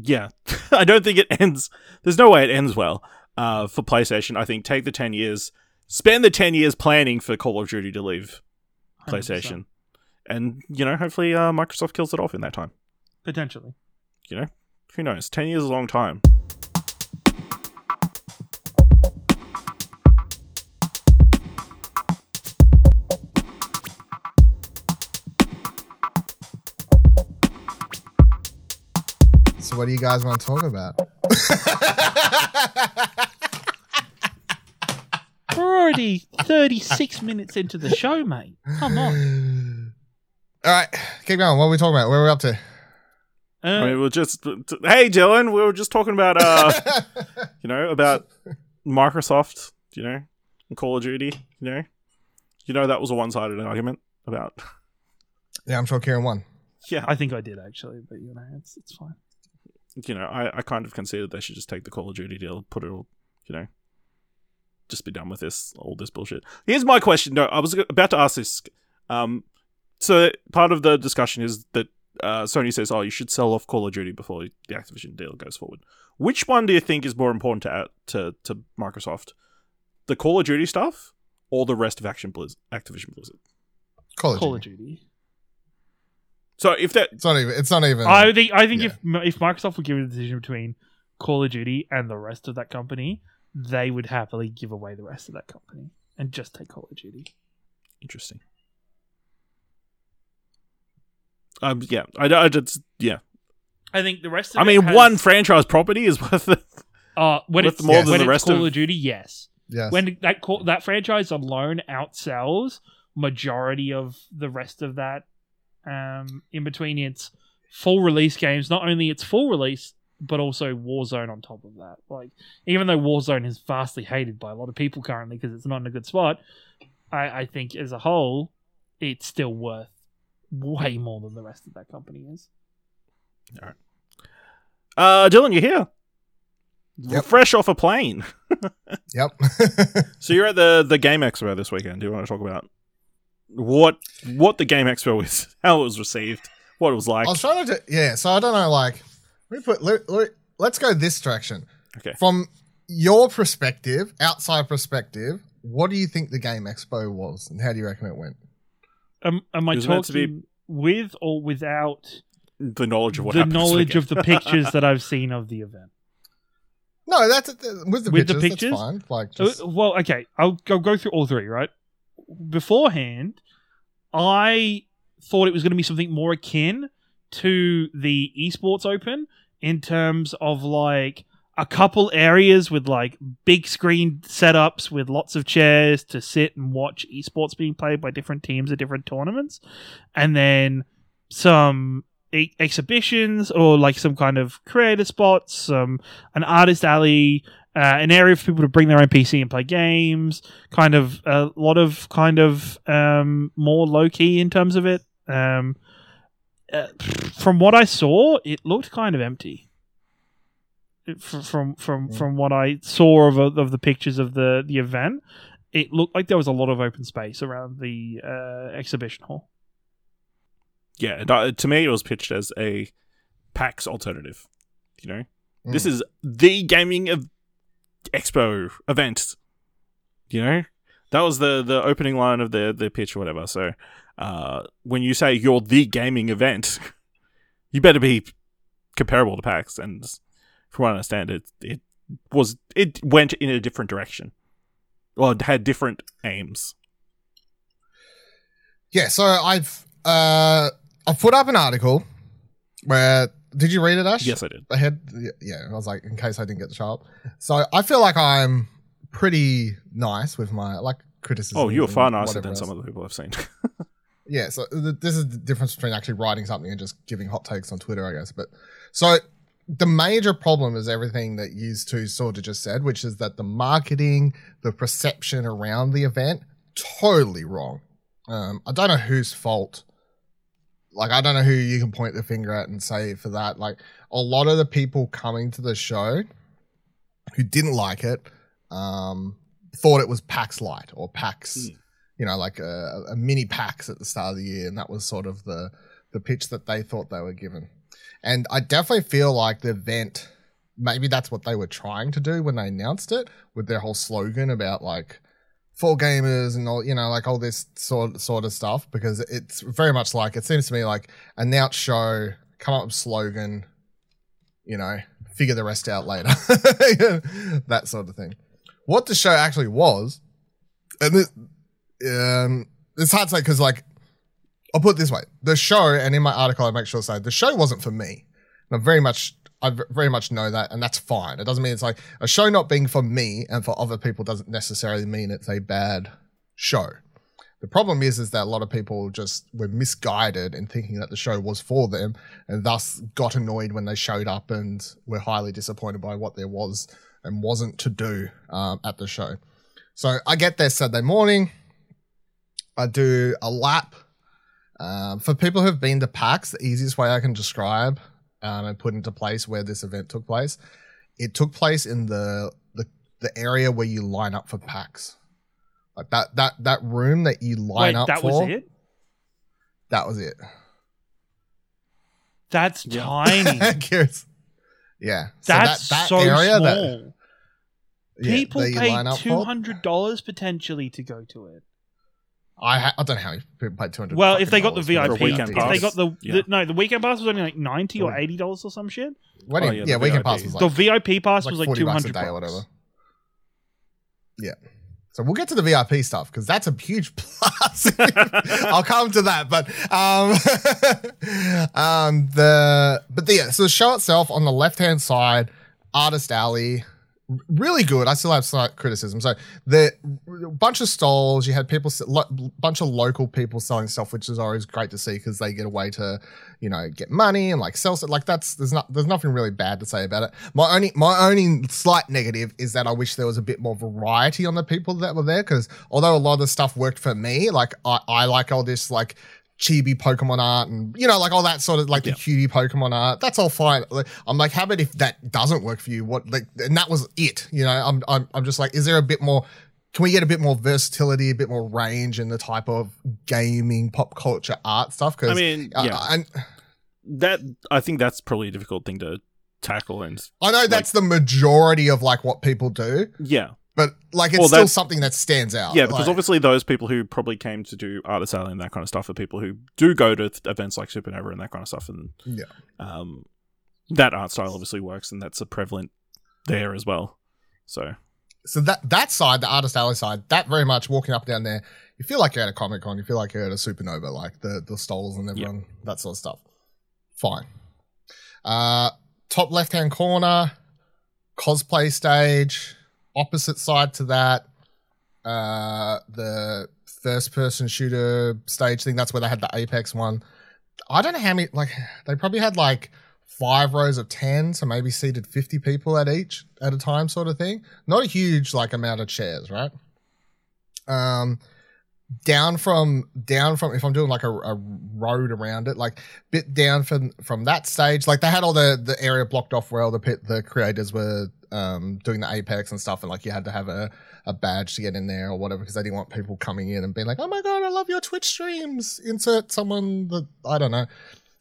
A: yeah, I don't think it ends. There's no way it ends well. Uh, for PlayStation, I think take the ten years, spend the ten years planning for Call of Duty to leave
B: 100%.
A: PlayStation, and you know, hopefully, uh, Microsoft kills it off in that time.
B: potentially.
A: You know, who knows? Ten years is a long time.
C: What do you guys want to talk about?
B: We're already 36 minutes into the show, mate. Come on.
C: All right, keep going. What are we talking about? Where are we up to?
B: Uh,
A: I mean, we're just hey, Dylan, we were just talking about uh, you know, about Microsoft, you know, and Call of Duty, you know, you know that was a one-sided argument about.
C: yeah, I'm sure Ciaran won.
A: Yeah,
B: I think I did actually, but you know, it's it's fine.
A: You know, I, I kind of conceded they should just take the Call of Duty deal, put it all, you know, just be done with this, all this bullshit. Here's my question. No, I was about to ask this. Um, so part of the discussion is that uh, Sony says, "Oh, you should sell off Call of Duty before the Activision deal goes forward." Which one do you think is more important to to to Microsoft, the Call of Duty stuff or the rest of Action Blizz- Activision Blizzard?
C: Call of
B: Call of
C: Duty.
B: Duty.
A: So if that,
C: It's not even. It's not even.
B: I think I think
C: yeah.
B: if if Microsoft would give a decision between Call of Duty and the rest of that company, they would happily give away the rest of that company and just take Call of Duty.
A: interesting. Um, yeah, I, I just yeah.
B: I think the rest of
A: I
B: it
A: mean,
B: has-
A: one franchise property is worth it.
B: uh, when
A: with
B: it's
A: more
C: than
B: when
A: the
B: it's
A: rest
B: Call
A: of-
B: of Duty, yes.
C: yes.
B: When that call, that franchise alone outsells majority of the rest of that um, in between its full release games, not only its full release, but also Warzone on top of that. Like, even though Warzone is vastly hated by a lot of people currently because it's not in a good spot, I, I think as a whole, it's still worth way more than the rest of that company is.
A: Uh, Dylan, you're here.
C: Yep.
A: Fresh off a plane.
C: yep.
A: So you're at the the Game Expo this weekend. Do you want to talk about what what the Game Expo is, how it was received, what it was like?
C: I was trying to. Do, yeah. So I don't know. Like, let me put. Let, let, let's go this direction.
A: Okay.
C: From your perspective, outside perspective, what do you think the Game Expo was, and how do you reckon it went?
B: Am, am I
A: It was meant to be
B: talking with or without
A: the knowledge of what
B: the knowledge of the pictures that I've seen of the event?
C: No, that's with the
B: With the
C: pictures.
B: pictures?
C: That's fine. Like,
B: Uh,
C: just,
B: well, okay, I'll go go through all three. Right beforehand, I thought it was going to be something more akin to the esports open in terms of like a couple areas with like big screen setups with lots of chairs to sit and watch esports being played by different teams at different tournaments and then some e- exhibitions or like some kind of creator spots some an artist alley uh, an area for people to bring their own PC and play games. Kind of a lot of kind of um, more low key in terms of it. Um, uh, from what I saw, it looked kind of empty. It- fr- From from from what I saw of of the pictures of the the event, it looked like there was a lot of open space around the uh, exhibition hall.
A: Yeah, uh, to me, it was pitched as a PAX alternative. You know, this
C: Mm.
A: is the gaming of expo event. You know, that was the the opening line of the the pitch or whatever. So, uh, when you say you're the gaming event, you better be comparable to PAX. And from what I understand, it it was it went in a different direction. Well, it had different aims.
C: yeah. So I've uh I've put up an article where did you read it, Ash?
A: Yes, I did.
C: I had yeah. I was like, in case I didn't get the show up. So I feel like I'm pretty nice with my like criticism.
A: Oh, you're far nicer than
C: else.
A: some of the people I've seen.
C: Yeah, so th- this is the difference between actually writing something and just giving hot takes on Twitter, I guess. But so the major problem is everything that you two sort of just said, which is that the marketing, the perception around the event, totally wrong. Um, I don't know whose fault. Like, I don't know who you can point the finger at and say for that. Like, a lot of the people coming to the show who didn't like it um, thought it was PAX Light or PAX
A: Mm.
C: you know, like a, a mini PAX at the start of the year, and that was sort of the the pitch that they thought they were given. And I definitely feel like the event, maybe that's what they were trying to do when they announced it, with their whole slogan about like for gamers and all, you know, like all this sort sort of stuff. Because it's very much like it seems to me like announce show, come up with slogan, you know, figure the rest out later, that sort of thing. What the show actually was, and this, um, it's hard to say because like I'll put it this way: the show, and in my article, I make sure to say the show wasn't for me. And i'm very much, I very much know that, and that's fine. It doesn't mean it's like a show not being for me and for other people doesn't necessarily mean it's a bad show. The problem is, is that a lot of people just were misguided in thinking that the show was for them, and thus got annoyed when they showed up and were highly disappointed by what there was and wasn't to do um, at the show. So I get there Saturday morning. I do a lap. Um, for people who have been to PAX, the easiest way I can describe um, and put into place where this event took place, it took place in the the, the area where you line up for PAX. Like that that that room that you line
B: Wait,
C: up
B: that
C: for.
B: That was it.
C: That was it.
B: That's
A: Yeah.
B: tiny.
C: Yeah.
B: That's
C: that, that
B: so
C: area
B: small.
C: that yeah,
B: People
C: that you
B: pay
C: line up
B: two
C: for.
B: hundred dollars potentially to go to it.
C: I ha- I don't know how many people paid two hundred.
B: Well, if they got the
A: For a
B: VIP,
A: weekend
B: if they got the,
A: Yeah.
B: the no, the weekend pass was only like ninety or
C: Mm.
B: eighty dollars or some shit.
C: wedding,
A: Oh, yeah,
C: yeah,
A: the
C: weekend
A: VIP.
C: pass was like
B: the VIP pass was like
C: 40
B: two
C: bucks a
B: hundred
C: day or whatever. Yeah. So we'll get to the VIP stuff because that's a huge plus. I'll come to that, but um, um, the but the, yeah, so the show itself on the left hand side, Artist Alley, r- really good. I still have slight criticism. So the bunch of stalls, you had people, lo- bunch of local people selling stuff, which is always great to see because they get a way to, you know, get money and like sell. Like that's there's not there's nothing really bad to say about it. My only my only slight negative is that I wish there was a bit more variety on the people that were there because although a lot of the stuff worked for me, like I, I like all this like chibi Pokemon art and you know like all that sort of like
A: Yeah.
C: the cutie Pokemon art. That's all fine. Like, I'm like, how about if that doesn't work for you? What like and that was it. You know, I'm I'm I'm just like, is there a bit more? Can we get a bit more versatility, a bit more range in the type of gaming pop culture art stuff? Because
A: I mean, uh, yeah,
C: and
A: that I think that's probably a difficult thing to tackle, and
C: I know that's the majority of like what people do,
A: yeah,
C: but like it's
A: Well,
C: still something that stands out.
A: yeah, because
C: Like,
A: obviously those people who probably came to do artist alley and that kind of stuff are people who do go to th- events like Supernova and that kind of stuff, and
C: Yeah.
A: um, that art style obviously works, and that's a prevalent there as well. So
C: so that that side, the artist alley side, that very much walking up and down there, you feel like you're at a comic con, you feel like you're at a supernova, like the the stalls and everyone, that sort of stuff. Fine. Uh, top left hand corner, cosplay stage. Opposite side to that, uh, the first person shooter stage thing. That's where they had the Apex one. I don't know how many. Like they probably had like five rows of 10 so maybe seated 50 people at each at a time sort of thing not a huge like amount of chairs right um down from down from if i'm doing like a, a road around it like bit down from from that stage like they had all the the area blocked off where all the pit the creators were um doing the apex and stuff and like you had to have a a badge to get in there or whatever because they didn't want people coming in and being like oh my god i love your twitch streams insert someone that i don't know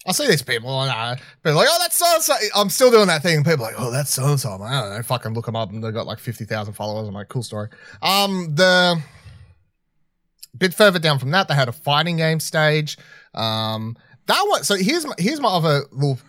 C: I see these people and uh, people like, oh, that's so and so. I'm still doing that thing. People are like, oh, that's so and so. I don't know. Fucking look them up and they've got like 50,000 followers. I'm like, cool story. Um, the bit further down from that, they had a fighting game stage. Um, that one. So here's my, here's my other little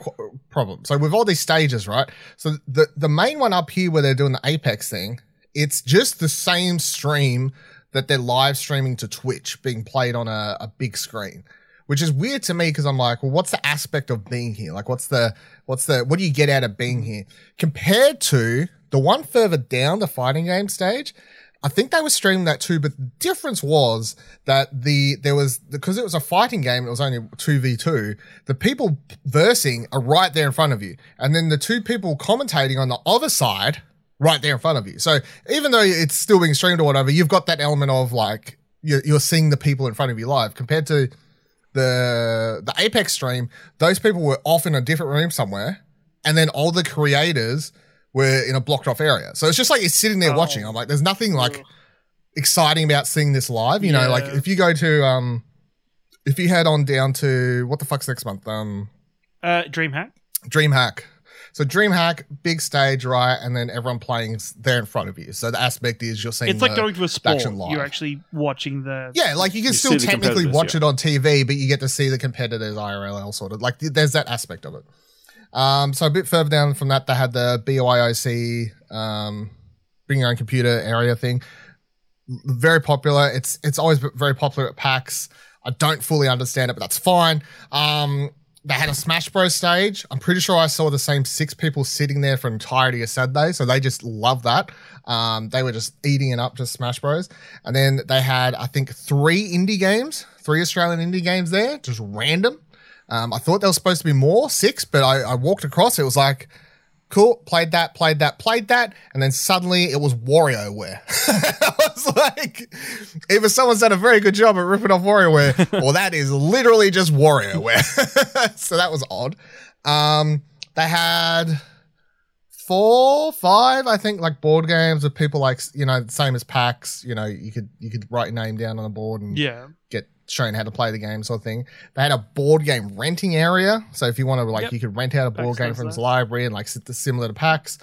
C: problem. So with all these stages, right? So the the main one up here where they're doing the Apex thing, it's just the same stream that they're live streaming to Twitch, being played on a, a big screen which is weird to me because I'm like, well, what's the aspect of being here? Like, what's the, what's the, what do you get out of being here compared to the one further down the fighting game stage? I think they were streaming that too, but the difference was that the, there was, because it was a fighting game, it was only 2v2, the people versing are right there in front of you. And then the two people commentating on the other side, right there in front of you. So even though it's still being streamed or whatever, you've got that element of like, you're, you're seeing the people in front of you live compared to, the the Apex stream, those people were off in a different room somewhere, and then all the creators were in a blocked off area. So it's just like you're sitting there
B: Oh.
C: watching. I'm like, there's nothing like,
B: Ugh.
C: exciting about seeing this live. You know, like if you go to um, if you head on down to what the fuck's next month? Um,
B: Uh, DreamHack.
C: DreamHack. So DreamHack, big stage, right? And then everyone playing there in front of you. So the aspect is you're seeing.
B: It's like
C: the-
B: going to a sport.
C: live.
B: You're actually watching the.
C: Yeah, like you can
A: You
C: still technically watch
A: yeah.
C: it on TV, but you get to see the competitors IRL sort of. Like there's that aspect of it. Um, so a bit further down from that, they had the BYOC um, bring your own computer area thing. Very popular. It's it's always very popular at PAX. I don't fully understand it, but that's fine. Um, they had a Smash Bros stage. I'm pretty sure I saw the same six people sitting there for entirety of Saturday, so they just love that. Um, they were just eating it up, just Smash Bros. And then they had, I think, three indie games, three Australian indie games there, just random. Um, I thought there was supposed to be more, six, but I, I walked across. It was like, cool, played that, played that, played that, and then suddenly it was WarioWare. I was like, either someone's done a very good job at ripping off WarioWare, or that is literally just WarioWare. so that was odd. Um, they had four, five, I think, like board games with people like you know, same as PAX. You know, you could you could write your name down on a board and
B: Yeah.
C: Shown how to play the game sort of thing. They had a board game renting area. So if you want to like
B: Yep.
C: you could rent out a board
B: PAX
C: game from its library and like sit similar to PAX.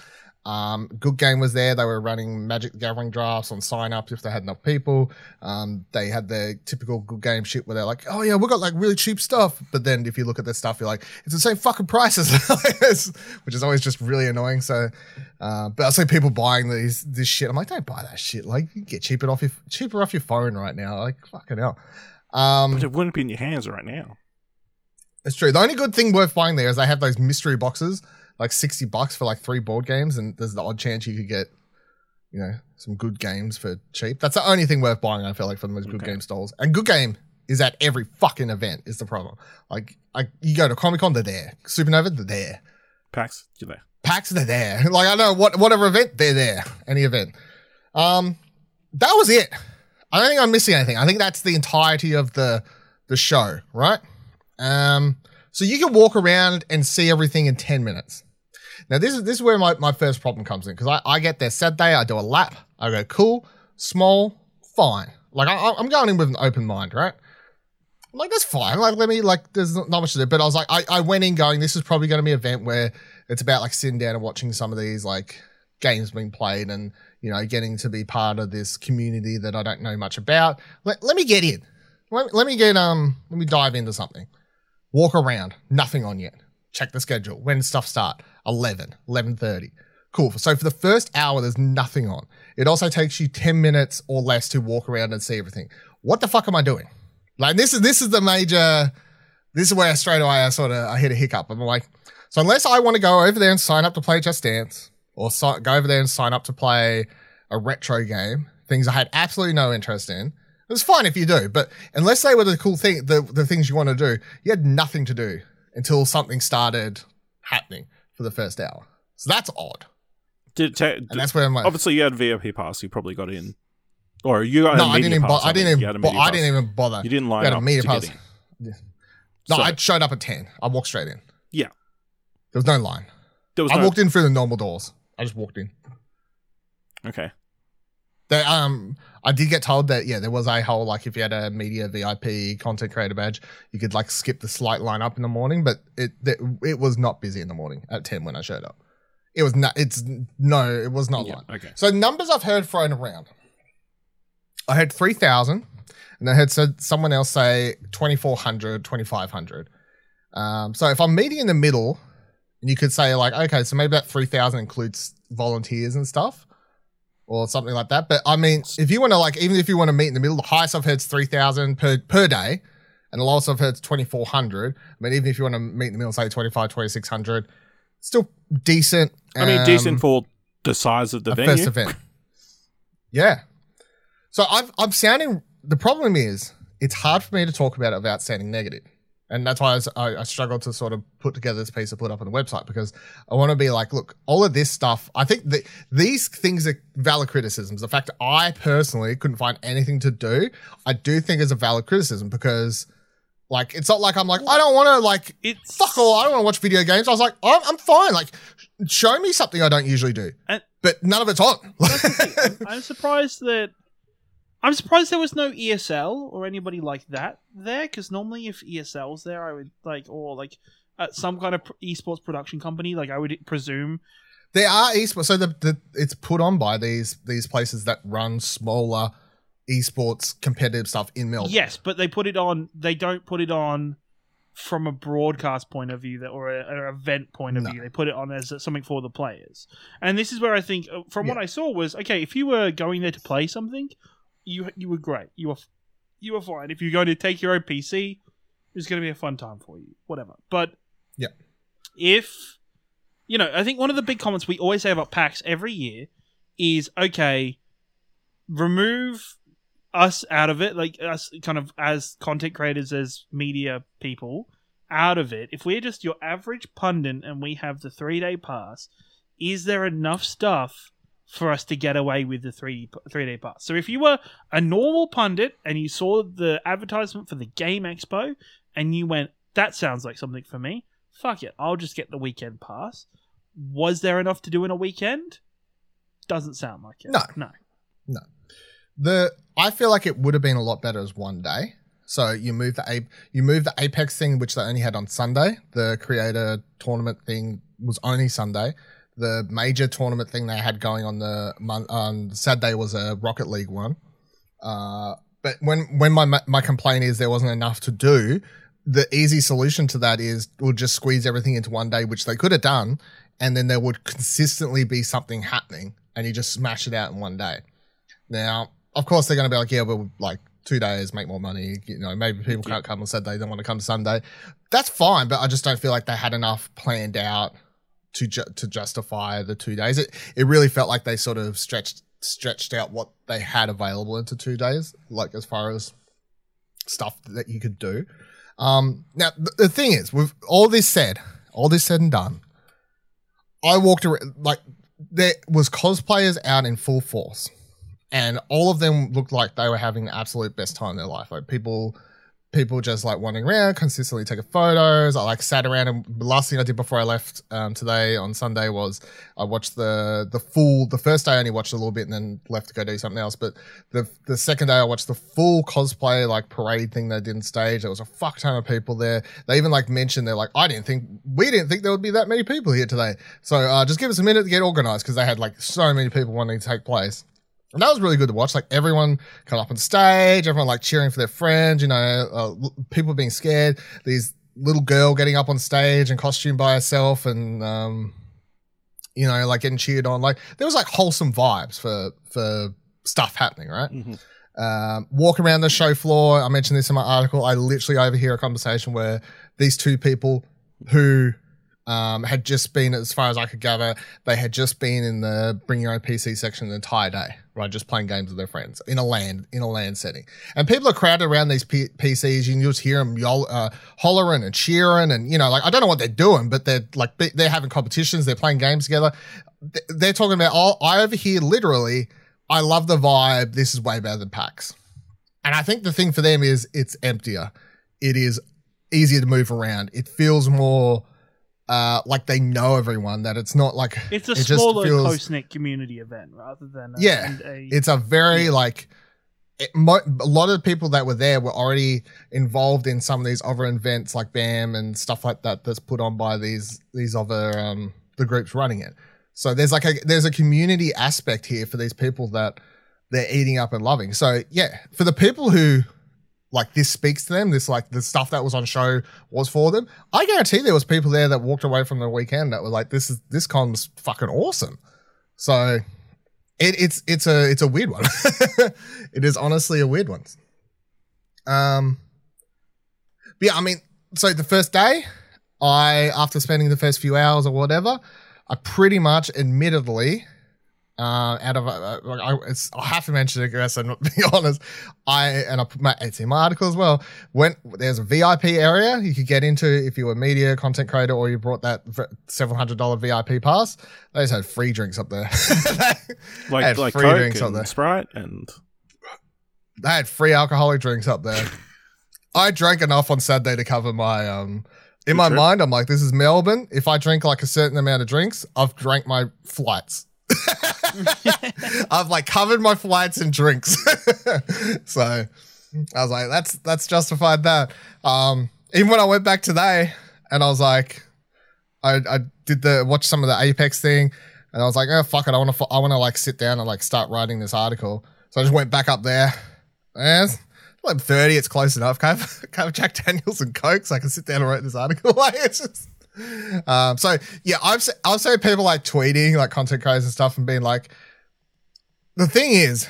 C: Um, Good Game was there. They were running Magic the Gathering drafts on sign ups if they had enough people. Um, they had the typical Good Game shit where they're like, oh yeah, we got like really cheap stuff. But then if you look at their stuff, you're like, it's the same fucking prices, which is always just really annoying. So, uh, but I see people buying these this shit. I'm like, don't buy that shit. Like, you can get cheaper off your cheaper off your phone right now. Like, fucking hell. Um,
A: But it wouldn't be in your hands right now.
C: it's true. The only good thing worth buying there is they have those mystery boxes, like sixty bucks for like three board games, and there's the odd chance you could get, you know, some good games for cheap. That's the only thing worth buying. I feel like from those good
A: Okay.
C: game stalls, and good game is at every fucking event. Is the problem? Like, like you go to Comic Con, they're there. Supernova, they're there.
A: Pax, you're there.
C: PAX, they're there. Like I know what whatever event, they're there. Any event. Um, that was it. I don't think I'm missing anything. I think that's the entirety of the the show, right? Um, so you can walk around and see everything in ten minutes. Now this is this is where my, my first problem comes in because I, I get there Saturday, I do a lap, I go cool, small, fine. Like I, I'm going in with an open mind, right? I'm like that's fine. Like let me like there's not much to do. But I was like I, I went in going this is probably going to be an event where it's about like sitting down and watching some of these like games being played and you know getting to be part of this community that I don't know much about. Let, let me get in. Let, let me get um let me dive into something. Walk around, nothing on yet. Check the schedule. When does stuff start? 11, 11.30. Cool. So for the first hour, there's nothing on. It also takes you 10 minutes or less to walk around and see everything. What the fuck am I doing? Like this is this is the major this is where straight away I sort of I hit a hiccup. I'm like, so unless I want to go over there and sign up to play Just Dance, or si- go over there and sign up to play a retro game, things I had absolutely no interest in. It was fine if you do, but unless they were the cool thing, the, the things you want to do, you had nothing to do until something started happening for the first hour. So that's odd,
A: Did ta-
C: and that's where I'm like,
A: obviously you had VIP pass. You probably got in, or you got
C: no,
A: a
C: I didn't even, bo- I didn't even,
A: You
C: bo- I didn't even bother.
A: You didn't line
C: a
A: up
C: media pass.
A: in.
C: No,
A: So-
C: I showed up at ten. I walked straight in.
A: Yeah.
C: There was no line.
A: There was
C: I
A: no,
C: walked in through the normal doors. I just walked in.
A: okay.
C: They, um, I did get told that yeah, there was a whole like if you had a media VIP content creator badge, you could like skip the slight line up in the morning, but it it, it was not busy in the morning at ten when I showed up. It was not. It's no, it was not
A: Yeah,
C: line.
A: okay.
C: So numbers I've heard thrown around. I heard three thousand, and I heard said someone else say 2400, 2500. Um, so if I'm meeting in the middle, and you could say like, okay, so maybe that three thousand includes volunteers and stuff or something like that. But I mean, if you want to like, even if you want to meet in the middle, the highest I've heard is three thousand per per day, and the lowest I've heard is twenty four hundred. I mean, even if you want to meet in the middle, say 25, 2600, still decent.
A: I mean,
C: Um,
A: decent for the size of the venue.
C: first event. Yeah. So I've, I'm sounding. The problem is, it's hard for me to talk about it without sounding negative, and that's why I, I, struggled to sort of put together this piece to put up on the website because I want to be like, look, all of this stuff. I think that these things are valid criticisms. The fact that I personally couldn't find anything to do, I do think is a valid criticism because, like, it's not like I'm like I don't want to like
B: It's
C: fuck all. I don't want to watch video games. I was like, I'm, I'm fine. Like, show me something I don't usually do.
B: And-
C: but none of it's on.
B: That's the thing. I'm surprised that I'm surprised there was no ESL or anybody like that there, because normally if ESL's there, I would like, or like at some kind of esports production company, like I would presume.
C: There are esports, so the, the it's put on by these these places that run smaller esports competitive stuff in Melbourne.
B: Yes, but they put it on. They don't put it on from a broadcast point of view that or a, an event point of
C: No.
B: view. They put it on as something for the players. And this is where I think, uh, from what I saw, was okay. If you were going there to play something, you you were great. You were you were fine. If you're going to take your own PC, it's going to be a fun time for you. Whatever. But
C: Yeah.
B: if you know, I think one of the big comments we always say about PAX every year is okay, remove us out of it, like us kind of as content creators, as media people, out of it. If we're just your average pundit and we have the three day pass, is there enough stuff for us to get away with the three three day pass? So if you were a normal pundit and you saw the advertisement for the Game Expo and you went, that sounds like something for me. Fuck it, I'll just get the weekend pass. Was there enough to do in a weekend? Doesn't sound like it.
C: No.
B: No. No.
C: the I feel like it would have been a lot better as one day. So you move the A, you move the Apex thing, which they only had on Sunday. The creator tournament thing was only Sunday. The major tournament thing they had going on the on Saturday was a Rocket League one. Uh, but when when my my complaint is there wasn't enough to do, the easy solution to that is we'll just squeeze everything into one day, which they could have done, and then there would consistently be something happening, and you just smash it out in one day. Now, of course, they're going to be like, yeah, well, like two days make more money. You know, maybe people can't come on Saturday, they don't want to come Sunday. That's fine, but I just don't feel like they had enough planned out to ju- to justify the two days. It it really felt like they sort of stretched stretched out what they had available into two days, like as far as stuff that you could do. Um, now the, the thing is, with all this said, all this said and done, I walked around like there was cosplayers out in full force and all of them looked like they were having the absolute best time in their life. Like people, people just like wandering around, consistently taking photos. I like sat around, and last thing I did before I left um, today on Sunday was I watched the the full. The first day I only watched a little bit and then left to go do something else. But the the second day I watched the full cosplay like parade thing they did on stage. There was a fuck ton of people there. They even like mentioned they're like I didn't think we didn't think there would be that many people here today. So uh, just give us a minute to get organized because they had like so many people wanting to take place. And that was really good to watch. Like everyone come up on stage, everyone like cheering for their friends, you know, uh, people being scared. These little girl getting up on stage and costume by herself and, um, you know, like getting cheered on. Like there was like wholesome vibes for, for stuff happening, right?
A: Mhm.
C: um, walk around the show floor. I mentioned this in my article. I literally overhear a conversation where these two people who um, had just been, as far as I could gather, they had just been in the bring your own PC section the entire day, right? Just playing games with their friends in a LAN in a LAN setting, and people are crowded around these P- PCs. You can just hear them yol- uh, hollering and cheering, and you know, like I don't know what they're doing, but they're like they're having competitions, they're playing games together. Th- They're talking about. Oh, I overhear literally. I love the vibe. This is way better than PAX. And I think the thing for them is it's emptier. It is easier to move around. It feels more uh, like they know everyone. That it's not like
B: It's a
C: it
B: smaller,
C: feels-
B: close knit community event rather than a,
C: Yeah,
B: a,
C: it's a very like it, mo- a lot of the people that were there were already involved in some of these other events like BAM and stuff like that that's put on by these these other um the groups running it. So there's like a there's a community aspect here for these people that they're eating up and loving. So yeah, for the people who like this speaks to them, this like the stuff that was on show was for them. I guarantee there was people there that walked away from the weekend that were like, "This is this con's fucking awesome." So it, it's it's a it's a weird one. it is honestly a weird one. Um, but yeah, I mean, so the first day, I after spending the first few hours or whatever, I pretty much, admittedly, uh, out of uh, I, it's, I have to mention it, guys. I'm not being honest. I and I put my it's in my article as well. When there's a VIP area you could get into if you were a media content creator or you brought that several hundred dollar VIP pass. They just had free drinks up there.
A: Like
C: had
A: like
C: free
A: Coke
C: drinks up there.
A: Sprite and
C: they had free alcoholic drinks up there. I drank enough on Saturday to cover my um. In
A: Good
C: my
A: trip.
C: mind, I'm like, this is Melbourne. If I drink like a certain amount of drinks, I've drank my flights. I've like covered my flights and drinks. so I was like, that's that's justified that. Um, even when I went back today and I was like, I, I did the watch some of the Apex thing and I was like, oh fuck it, I want to I want to like sit down and like start writing this article. So I just went back up there. And I'm 30, it's close enough. Can I have, can I have Jack Daniels and Coke so I can sit down and write this article? like it's just um, so yeah, I've I've seen people like tweeting like content creators and stuff and being like, the thing is,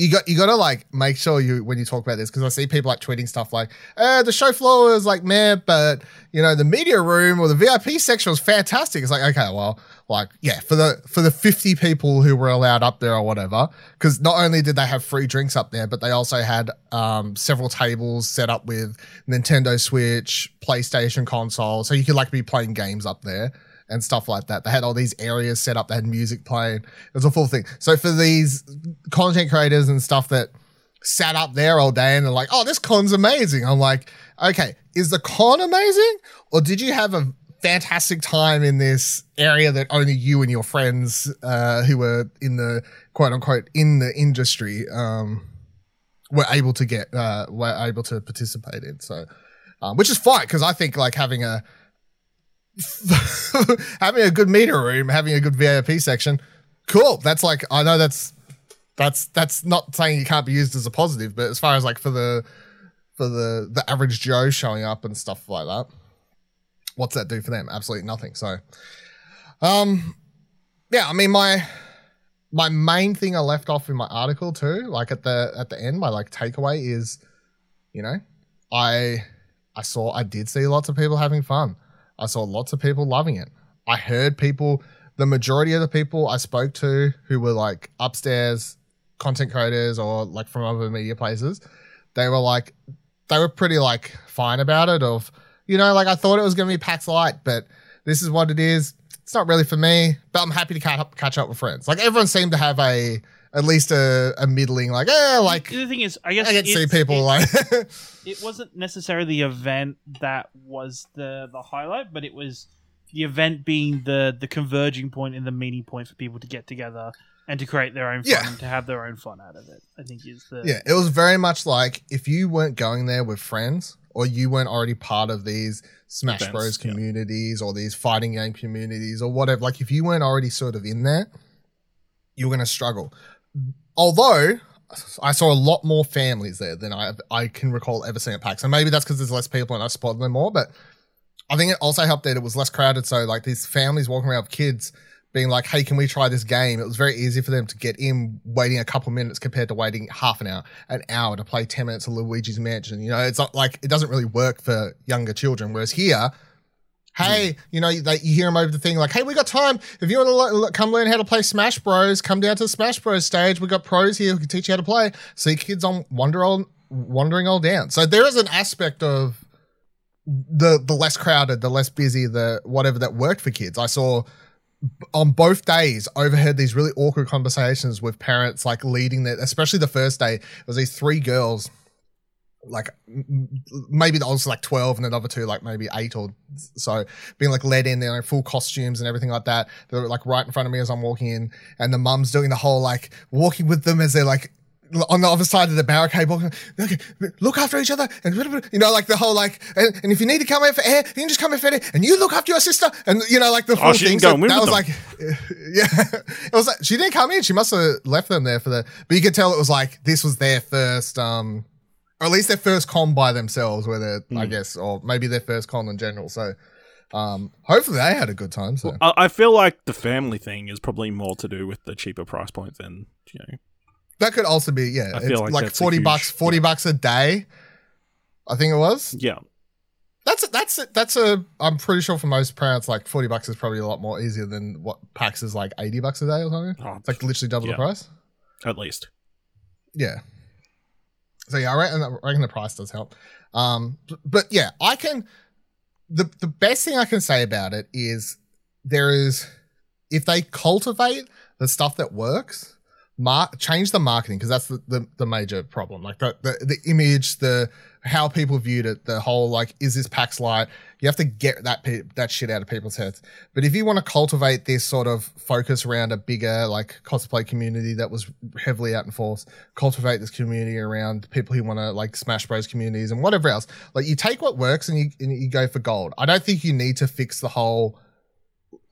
C: you got you got to like make sure you when you talk about this because I see people like tweeting stuff like, uh, the show floor is like meh, but you know the media room or the VIP section was fantastic. It's like okay, well, like yeah, for the for the fifty people who were allowed up there or whatever, because not only did they have free drinks up there, but they also had um several tables set up with Nintendo Switch, PlayStation console, so you could like be playing games up there and stuff like that. They had all these areas set up. They had music playing. It was a full thing. So for these content creators and stuff that sat up there all day and they're like, "Oh, this con's amazing," I'm like, "Okay, is the con amazing, or did you have a fantastic time in this area that only you and your friends uh, who were in the quote unquote in the industry um, were able to get uh, were able to participate in?" So. Um, which is fine because I think like having a having a good meter room, having a good VIP section, cool. That's like I know that's that's that's not saying it can't be used as a positive, but as far as like for the for the the average Joe showing up and stuff like that, what's that do for them? Absolutely nothing. So, um, yeah, I mean my my main thing I left off in my article too, like at the at the end, my like takeaway is, you know, I I saw I did see lots of people having fun. I saw lots of people loving it. I heard people, the majority of the people I spoke to who were like upstairs content creators or like from other media places, they were like, they were pretty like fine about it. Of, you know, like I thought it was going to be PAX Light, but this is what it is. It's not really for me, but I'm happy to catch up, catch up with friends. Like everyone seemed to have a, at least a, a middling, like, eh, like,
B: the thing is, I guess
C: I to see people
B: it-
C: like,
B: it wasn't necessarily the event that was the the highlight, but it was the event being the the converging point and the meeting point for people to get together and to create their own fun
C: Yeah.
B: and to have their own fun out of it. I think is the
C: Yeah, it was very much like if you weren't going there with friends or you weren't already part of these Smash
A: Events,
C: Bros
A: yeah.
C: communities or these fighting game communities or whatever, like if you weren't already sort of in there, you're going to struggle. Although I saw a lot more families there than I I can recall ever seeing at PAX. And maybe that's because there's less people and I spotted them more, but I think it also helped that it was less crowded. So like these families walking around with kids being like, "Hey, can we try this game?" It was very easy for them to get in, waiting a couple minutes compared to waiting half an hour, an hour to play ten minutes of Luigi's Mansion. You know, it's not like it doesn't really work for younger children. Whereas here, hey, you know, they, you hear them over the thing like, "Hey, we got time. If you want to come learn how to play Smash Bros, come down to the Smash Bros stage. We got pros here who can teach you how to play." See kids on wander all wandering all down. So there is an aspect of the the less crowded, the less busy, the whatever that worked for kids. I saw on both days overheard these really awkward conversations with parents like leading that especially the first day it was these three girls like maybe I was like 12 and another two like maybe eight or so being like led in there in full costumes and everything like that they were like right in front of me as I'm walking in and the mum's doing the whole like walking with them as they're like on the other side of the barricade, walking, okay, look after each other, and you know, like the whole like, and, and if you need to come in for air, you can just come in for air, and you look after your sister, and you know, like the full
A: she
C: thing. So that was
A: them.
C: like, yeah, it was like she didn't come in. She must have left them there for the, but you could tell it was like this was their first, um, or at least their first con by themselves, whether I
A: Hmm.
C: guess, or maybe their first con in general. So, um, hopefully they had a good time. So.
A: I, I feel like the family thing is probably more to do with the cheaper price point than you know.
C: That could also be, yeah.
A: I feel
C: it's
A: like
C: like, 40
A: huge-
C: bucks, 40
A: yeah.
C: bucks a day. I think it was.
A: Yeah,
C: That's a, that's a, that's a. I'm pretty sure for most parents, like 40 bucks is probably a lot more easier than what PAX is like 80 bucks a day or something.
A: oh,
C: It's like literally double
A: Yeah.
C: the price.
A: at least.
C: Yeah. So yeah, I reckon, I reckon the price does help. Um, but yeah, I can. The the best thing I can say about it is there is if they cultivate the stuff that works, mar- change the marketing because that's the, the the major problem. Like the, the the image, the how people viewed it, the whole like, is this PAX Light? You have to get that pe- that shit out of people's heads. But if you want to cultivate this sort of focus around a bigger like cosplay community that was heavily out in force, cultivate this community around people who want to like Smash Bros communities and whatever else. Like you take what works and you and you go for gold. I don't think you need to fix the whole.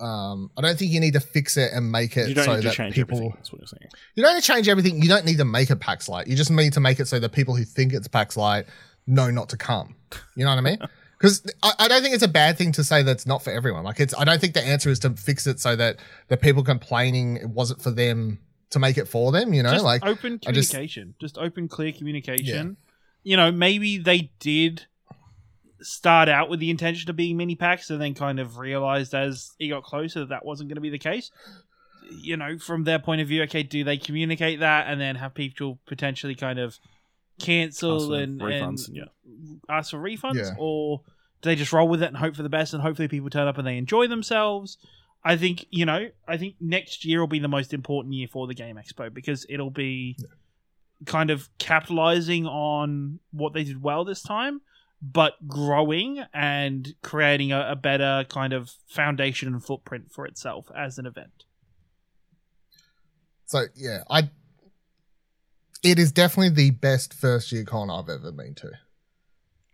C: Um, I don't think you need to fix it and make it
A: You don't
C: so
A: need to
C: that
A: change
C: people.
A: That's what you're saying.
C: You don't need to change everything. You don't need to make it PAX Light. You just need to make it so that people who think it's PAX Light know not to come. You know what I mean? Because I, I don't think it's a bad thing to say that's not for everyone. Like it's, I don't think the answer is to fix it so that the people complaining it wasn't for them to make it for them. You know,
B: just
C: like
B: open
C: I just-
B: communication, just, open, clear communication. You know, maybe they did start out with the intention of being mini PAX, and then kind of realized as it got closer that that wasn't going to be the case. You know, from their point of view, okay, do they communicate that and then have people potentially kind of cancel
A: Ask
B: and,
A: refunds.
B: and
A: yeah.
B: ask for refunds,
C: Yeah.
B: or do they just roll with it and hope for the best, and hopefully people turn up and they enjoy themselves? I think you know. I think next year will be the most important year for the Game Expo because it'll be kind of capitalizing on what they did well this time, but growing and creating a, a better kind of foundation and footprint for itself as an event.
C: so. Yeah, I. It is definitely the best first year con I've ever been to.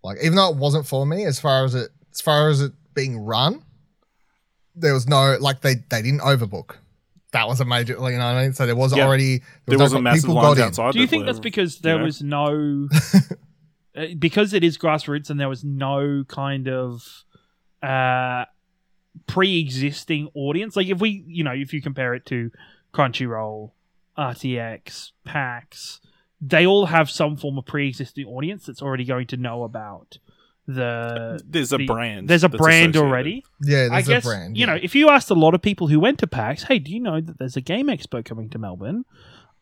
C: Like, even though it wasn't for me, as far as it, as far as it being run, there was no like they they didn't overbook. That was a major, like, you know what I mean. So there was
A: Yeah.
C: already
A: There
C: was
A: wasn't
C: no-
A: massive
C: people
A: lines
C: got in.
A: outside.
B: Do you think that's because there
A: you know?
B: was no uh, because it is grassroots and there was no kind of uh pre-existing audience like if we you know if you compare it to Crunchyroll, RTX, PAX, they all have some form of pre-existing audience that's already going to know about the
A: There's a
B: the-
A: brand.
B: There's a brand
A: associated.
B: already.
C: Yeah,
B: I
C: there's
B: guess
C: a brand.
B: you know if you asked a lot of people who went to PAX, hey, do you know that there's a game expo coming to Melbourne?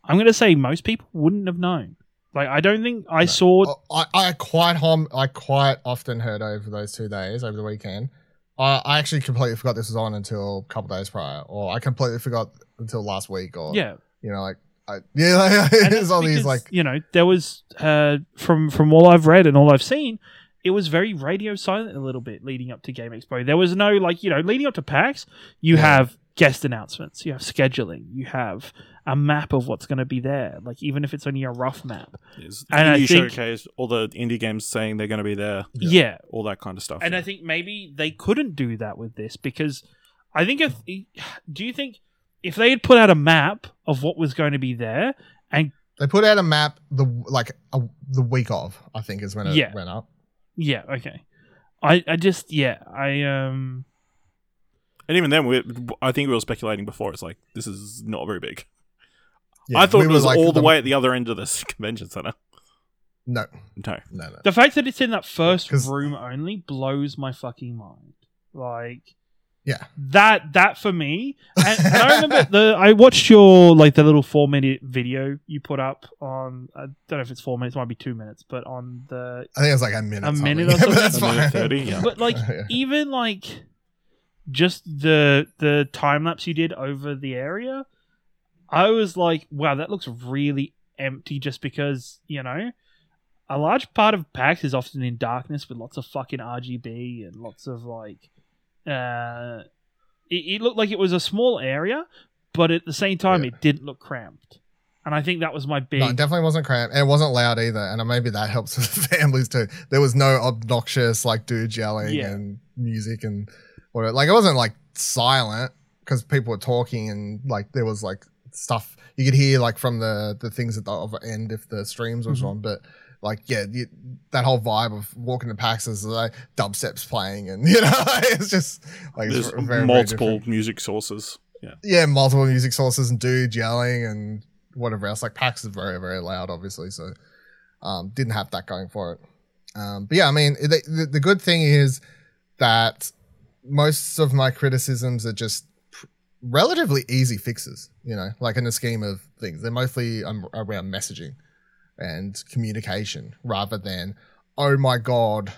B: I'm going to say most people wouldn't have known. Like I don't think I saw.
C: Oh, I, I quite hom- I quite often heard over those two days over the weekend. I, I actually completely forgot this was on until a couple days prior, or I completely forgot until last week, or
B: yeah,
C: you know, like I, yeah, like,
B: And
C: it's
B: it's
C: all these like
B: you know there was uh, from from all I've read and all I've seen, it was very radio silent a little bit leading up to Game Expo. There was no like you know leading up to PAX, you
C: Yeah.
B: have guest announcements, you have scheduling, you have a map of what's going to be there. Like even if it's only a rough map,
A: There's
B: And I
A: indie
B: think-
A: showcase, all the indie games saying they're going to be there,
B: yeah,
A: all that kind of stuff.
B: And
A: yeah.
B: I think maybe they couldn't do that with this because I think if do you think if they had put out a map of what was going to be there and
C: they put out a map the like a, the week of I think is when it
B: Yeah.
C: went up.
B: yeah, okay. I I just yeah, I um
A: and even then, we, I think we were speculating before. It's like this is not very big.
C: Yeah,
A: I thought
C: we
A: it was
C: like
A: all the, way at the other end of this convention center.
C: No,
A: No,
C: no, no.
B: the fact that it's in that first room only blows my fucking mind. Like
C: Yeah,
B: that that for me and, and i remember the i watched your like the little four minute video you put up on i don't know if it's four minutes it might be two minutes but on the
C: I think it was like a minute.
B: A minute or
C: but that's fine.
A: 30, yeah.
B: but like
C: Yeah.
B: even like just the the time lapse you did over the area i was like wow that looks really empty just because you know a large part of pax is often in darkness with lots of fucking rgb and lots of like uh it, it looked like it was a small area but at the same time
C: Yeah.
B: it didn't look cramped and i think that was my big
C: No, it definitely wasn't cramped, and it wasn't loud either. And maybe that helps with families too. There was no obnoxious like dudes yelling
B: Yeah.
C: and music and or like it wasn't like silent because people were talking and like there was like stuff you could hear like from the the things at the other end if the streams was
B: Mhm.
C: on, but. Like yeah, you, that whole vibe of walking to PAX is like dubstep's playing, and you know it's just like
A: there's
C: very, very
A: multiple
C: different
A: music sources. Yeah,
C: yeah, multiple music sources and dudes yelling and whatever else. Like PAX is very, very loud, obviously. So um, didn't have that going for it. Um, but yeah, I mean, the, the, the good thing is that most of my criticisms are just pr- relatively easy fixes, you know, like in the scheme of things. They're mostly um, around messaging and communication rather than, oh my God,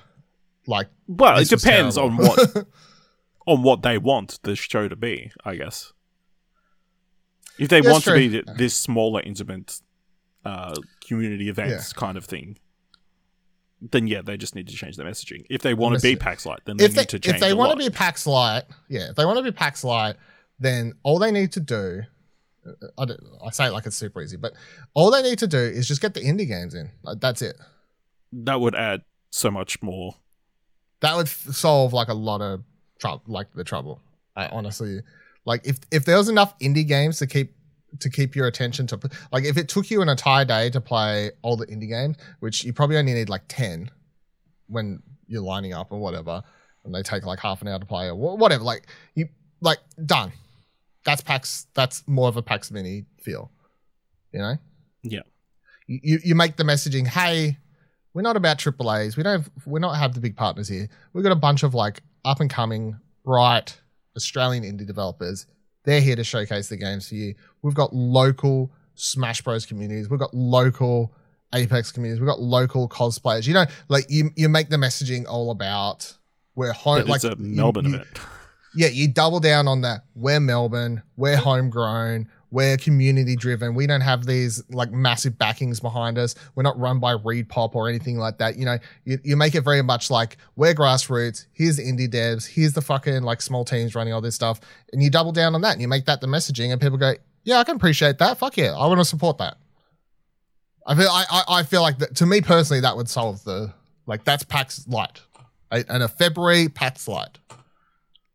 C: like,
A: well, it depends on what on what they want the show to be. I guess if they
C: Yeah,
A: want to be th- this smaller, intimate uh, community events kind of thing, then yeah, they just need to change their messaging. If they want to be. PAX Light, then they
C: if
A: need
C: they,
A: to change.
C: if they want to be PAX Light, yeah, if they want to be PAX Light, then all they need to do, I, don't, I say it like it's super easy, but all they need to do is just get the indie games in. Like, that's it.
A: that would add so much more.
C: That would f- solve like a lot of trouble, like the trouble. I honestly, like if if there was enough indie games to keep to keep your attention to, like if it took you an entire day to play all the indie games, which you probably only need like ten when you're lining up or whatever, and they take like half an hour to play or wha- whatever. Like you, like done. That's PAX. That's more of a PAX Mini feel. You know.
A: Yeah.
C: You you, make the messaging. Hey, we're not about triple A's. We don't. Have, we're not have the big partners here. We've got a bunch of like up and coming, bright Australian indie developers. They're here to showcase the games for you. We've got local Smash Bros communities. We've got local Apex communities. We've got local cosplayers. You know, like you you make the messaging all about we're home.
A: But
C: like
A: it's a Melbourne
C: you-
A: event.
C: Yeah, you double down on that. We're Melbourne. We're homegrown. We're community driven. We don't have these like massive backings behind us. We're not run by ReedPop or anything like that. You know, you, you make it very much like we're grassroots. Here's the indie devs. Here's the fucking like small teams running all this stuff. And you double down on that and you make that the messaging and people go, yeah, I can appreciate that. Fuck yeah. I want to support that. I feel, I, I, I feel like that to me personally, that would solve the, like that's PAX Light. And a February PAX Light.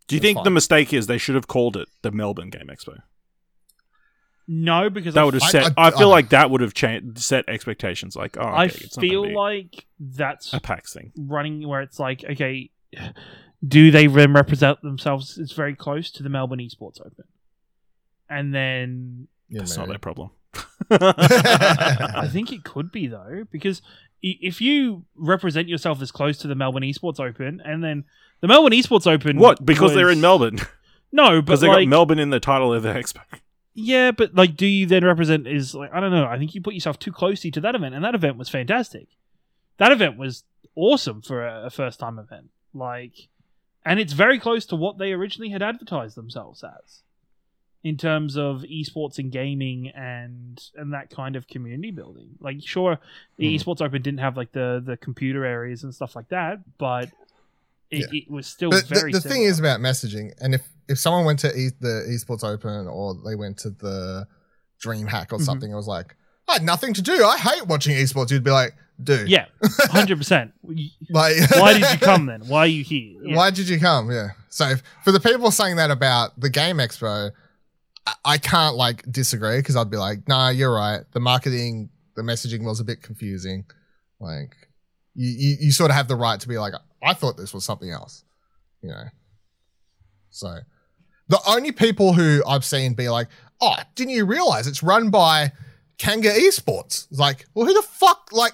A: Do you
C: That's
A: think the mistake is they should have called it the Melbourne Game Expo?
B: No, because
A: That
B: I
A: would have set.
C: I-
A: I, feel
C: I-
A: like that would have changed set expectations. Like, oh, okay,
B: I
A: it's
B: feel like that's
A: a PAX thing.
B: running where it's like, okay, do they then represent themselves as very close to the Melbourne Esports Open? And then
C: Yeah,
A: That's not their problem.
B: I think it could be though, because if you represent yourself as close to the Melbourne Esports Open, and then the Melbourne Esports Open,
A: what? Because they're in Melbourne.
B: No, but
A: Because they
B: like,
A: got Melbourne in the title of the expo.
B: yeah, but like, do you then represent? Is like, I don't know. I think you put yourself too closely to that event, and that event was fantastic. That event was awesome for a, a first time event. Like, and it's very close to what they originally had advertised themselves as, in terms of esports and gaming and and that kind of community building. Like, sure, the
C: Hmm.
B: esports open didn't have like the the computer areas and stuff like that, but it,
C: Yeah.
B: it was still
C: But the,
B: very.
C: the thing is about messaging, and if if someone went to e- the esports open or they went to the DreamHack or
B: Mhm.
C: something, it was like I had nothing to do. I hate watching esports. You'd be like, dude,
B: yeah, hundred percent.
C: like
B: Why did you come then? Why are you here? Yeah.
C: Why did you come? Yeah. So if- for the people saying that about the Game Expo, I, I can't like disagree because I'd be like, nah, you're right. The marketing, the messaging was a bit confusing. Like, you, you, you sort of have the right to be like, I thought this was something else, you know. So the only people who I've seen be like, oh, didn't you realize it's run by Kanga Esports? It's like, well, who the fuck? Like,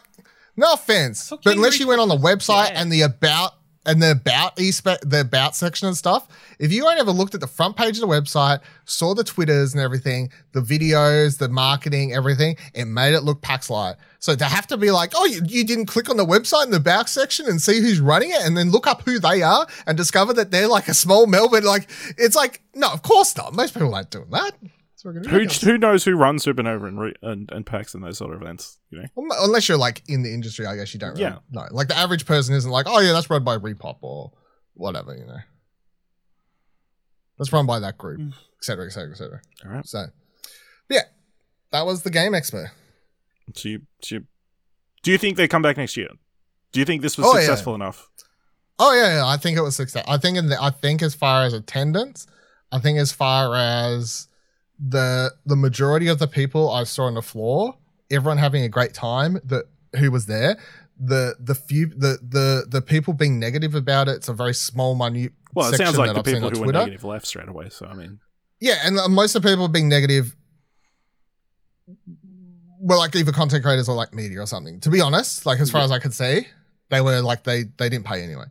C: no offense, but unless you went on the website
B: Yeah.
C: and the about and the about espe- the about section and stuff, if you ain't ever looked at the front page of the website, saw the twitters and everything, the videos, the marketing, everything, it made it look PAX Light. So to have to be like, oh, you, you didn't click on the website in the about section and see who's running it, and then look up who they are and discover that they're like a small Melbourne, like it's like, no, of course not. Most people aren't doing that. It's fucking
A: Who
C: ridiculous.
A: who knows who runs Supernova and, re- and and PAX and those sort of events? You know,
C: Unless you're like in the industry, I guess you don't. Really
A: Yeah.
C: know. Like the average person isn't like, oh yeah, that's run by ReedPop or whatever, you know. That's run by that group,
B: mm.
C: etc., etc., cetera, et cetera, et cetera.
A: all right.
C: So, yeah, that was the Game Expo.
A: So you, so you, do you think they come back next year? Do you think this was
C: Oh, yeah.
A: successful enough?
C: Oh yeah, yeah, I think it was success. I think in the, I think as far as attendance, I think as far as the the majority of the people I saw on the floor, everyone having a great time that who was there. The the few the the the people being negative about it, it's a very small minute.
A: Well, it sounds
C: section
A: like the
C: I've
A: people who were
C: Twitter.
A: negative left straight away. So I mean,
C: Yeah, and uh, most of the people being negative were like either content creators or like media or something. To be honest, like as far as I could see, they were like they they didn't pay anyway.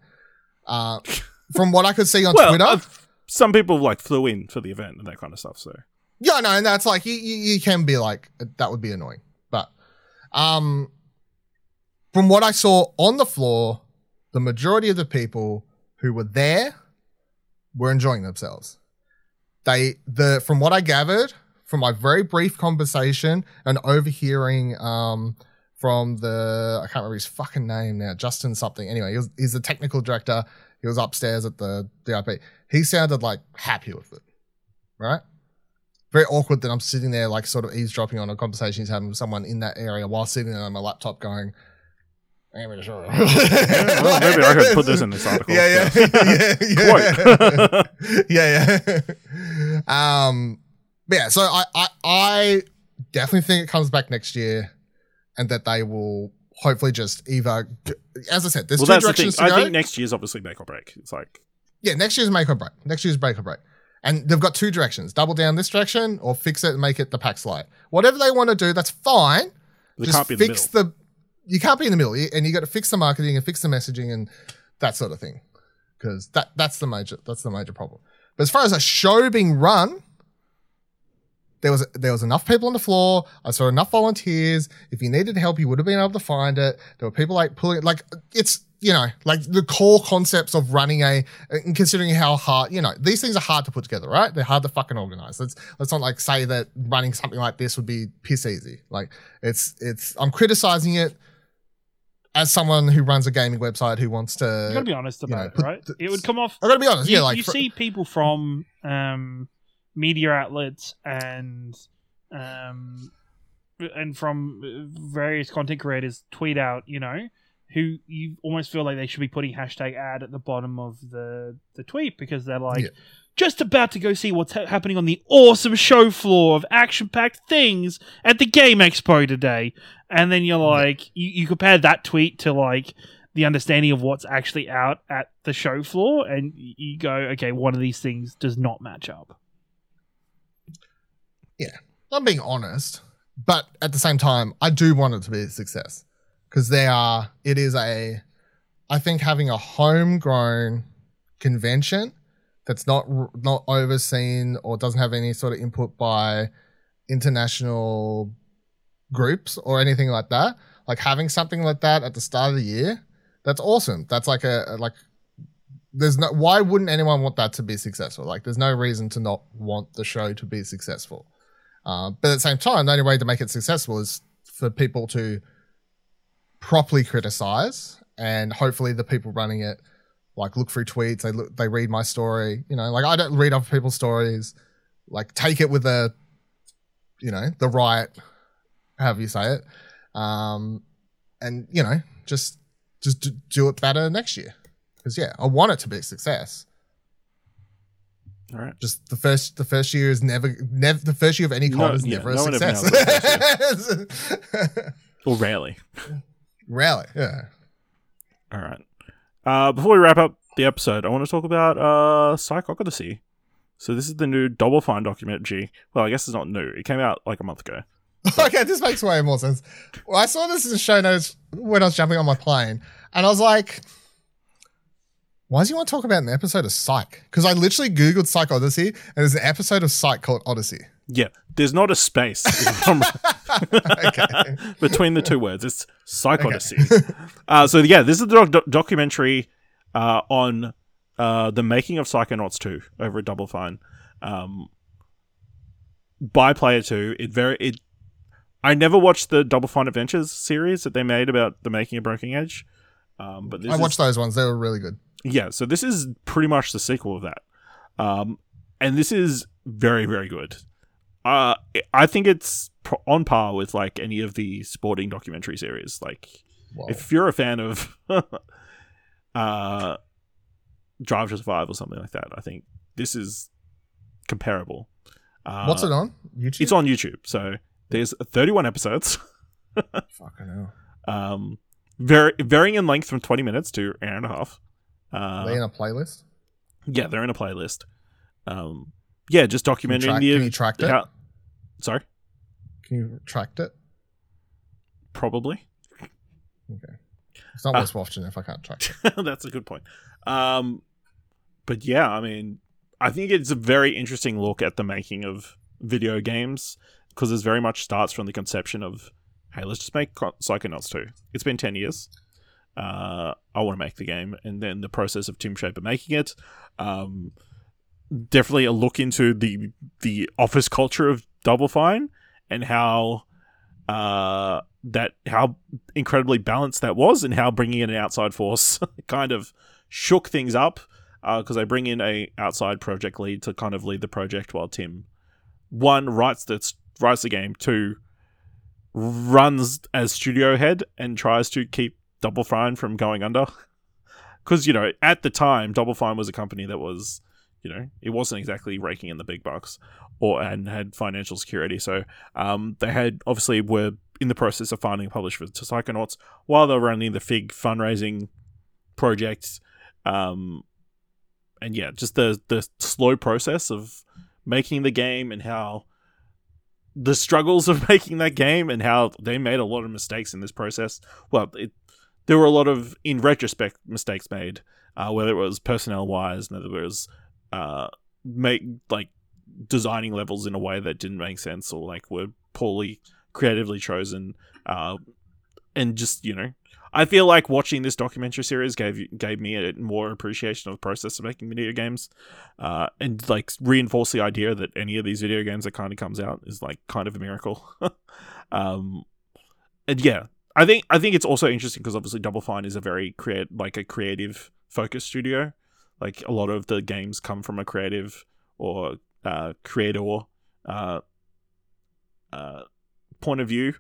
C: Uh, from what I could see on
A: well,
C: Twitter,
A: uh, some people like flew in for the event and that kind of stuff. So
C: yeah, no, and that's like you, you, can be like that would be annoying, but um, from what I saw on the floor, the majority of the people who were there were enjoying themselves. They the from what I gathered from my very brief conversation and overhearing um from the I can't remember his fucking name now, Justin something. Anyway, he was, he's the technical director. He was upstairs at the DIP. He sounded like happy with it, right? Very awkward that I'm sitting there, like sort of eavesdropping on a conversation he's having with someone in that area while sitting there on my laptop going, "I'm not sure."
A: Yeah, well, maybe I could put this in this article.
C: Yeah, yeah, yeah, yeah,
A: Quote.
C: yeah, yeah. Um, but yeah. So I, I, I definitely think it comes back next year, and that they will hopefully just either, as I said, there's
A: well,
C: two
A: that's the
C: directions to
A: I
C: go.
A: think next year's obviously make or break. It's like
C: yeah, next year's make or break. Next year's break or break. And they've got two directions: double down this direction, or fix it and make it the PAX Light. Whatever they want to do, that's fine.
A: they
C: just
A: can't be in the
C: fix
A: middle.
C: the. You can't be in the middle, and you got to fix the marketing and fix the messaging and that sort of thing, because that that's the major that's the major problem. But as far as a show being run, there was there was enough people on the floor. I saw enough volunteers. If you needed help, you would have been able to find it. There were people like pulling like it's you know like the core concepts of running a and considering how hard you know these things are hard to put together, right? They're hard to fucking organize. Let's let's not like say that running something like this would be piss easy. Like it's it's I'm criticizing it as someone who runs a gaming website who wants to.
B: You gotta be honest
C: you know,
B: about it, right?
C: th-
B: It would come off.
C: I gotta be honest.
B: You,
C: yeah, like
B: you
C: fr-
B: see people from um, media outlets and um, and from various content creators tweet out, you know, who you almost feel like they should be putting hashtag ad at the bottom of the the tweet because they're like.
C: Yeah.
B: Just about to go see what's ha- happening on the awesome show floor of action-packed things at the Game Expo today, and then you're like, you, you compare that tweet to like the understanding of what's actually out at the show floor, and you go, okay, one of these things does not match up. Yeah.
C: I'm being honest, but at the same time, I do want it to be a success because they are. It is a. I think having a homegrown convention that's not not overseen or doesn't have any sort of input by international groups or anything like that. Like having something like that at the start of the year, that's awesome. That's like a like. There's no. Why wouldn't anyone want that to be successful? Like, there's no reason to not want the show to be successful. Uh, but at the same time, the only way to make it successful is for people to properly criticize, and hopefully the people running it like look through tweets, they look, they read my story. You know, like I don't read other people's stories. Like take it with a, you know, the right, however you say it, um, and you know, just just do, do it better next year. Because yeah, I want it to be a success.
A: All right.
C: Just the first the first year is never never the first year of any con
A: No,
C: is
A: yeah,
C: never a
A: no ever
C: success.
A: Or rarely.
C: Rarely, yeah.
A: All right. Uh, before we wrap up the episode, I want to talk about uh, PsychOdyssey. So this is the new Double Fine documentary. Well, I guess it's not new. It came out like a month ago.
C: okay, this makes way more sense. Well, I saw this in the show notes when I was jumping on my plane, and I was like, why does he want to talk about an episode of Psych? Because I literally Googled Psych Odyssey, and there's an episode of Psych called Odyssey.
A: Yeah, there's not a space
C: Okay.
A: between the two words. It's Psych
C: Okay.
A: Uh, so yeah, this is the doc- documentary uh, on uh, the making of Psychonauts 2 over at Double Fine. Um, by Player 2, it very it. I never watched the Double Fine Adventures series that they made about the making of Broken Age. Um, but this
C: I
A: is-
C: watched those ones; they were really good.
A: yeah, so this is pretty much the sequel of that. Um, and this is very, very good. Uh, I think it's on par with like any of the sporting documentary series. Like, if you're a fan of uh, Drive to Survive or something like that, I think this is comparable. Uh,
C: What's it on? YouTube.
A: It's on YouTube. So there's 31 episodes.
C: Fucking hell.
A: Um, very varying in length from 20 minutes to an hour and a half. Uh,
C: Are they in a playlist?
A: Yeah, they're in a playlist. Um, yeah, just documenting
C: track,
A: the.
C: can you track it?
A: Sorry,
C: Can you track it?
A: probably.
C: Okay. It's not
A: Ah.
C: worth watching if I can't track it.
A: That's a good point. Um, but yeah, I mean, I think it's a very interesting look at the making of video games because it very much starts from the conception of, hey, let's just make Psychonauts 2. It's been 10 years. Uh, I want to make the game. And then the process of Tim Schafer making it. Um, definitely a look into the the office culture of Double Fine and how uh, that how incredibly balanced that was, and how bringing in an outside force kind of shook things up because they bring in a outside project lead to kind of lead the project while Tim one writes the writes the game, two runs as studio head and tries to keep Double Fine from going under. Because you know, at the time, Double Fine was a company that was, you know, it wasn't exactly raking in the big bucks or and had financial security. So um, they had obviously were in the process of finding a publisher for Psychonauts while they were running the Fig fundraising projects. Um, and yeah, just the the slow process of making the game and how the struggles of making that game and how they made a lot of mistakes in this process. Well, it, there were a lot of, in retrospect, mistakes made, uh, whether it was personnel wise, whether it was uh, make like designing levels in a way that didn't make sense or like were poorly creatively chosen, uh, and just you know I feel like watching this documentary series gave gave me a more appreciation of the process of making video games, uh, and like reinforce the idea that any of these video games that kind of comes out is like kind of a miracle. um, and yeah, I think I think it's also interesting because obviously Double Fine is a very create like a creative focused studio. Like a lot of the games come from a creative or uh, creator uh, uh, point of view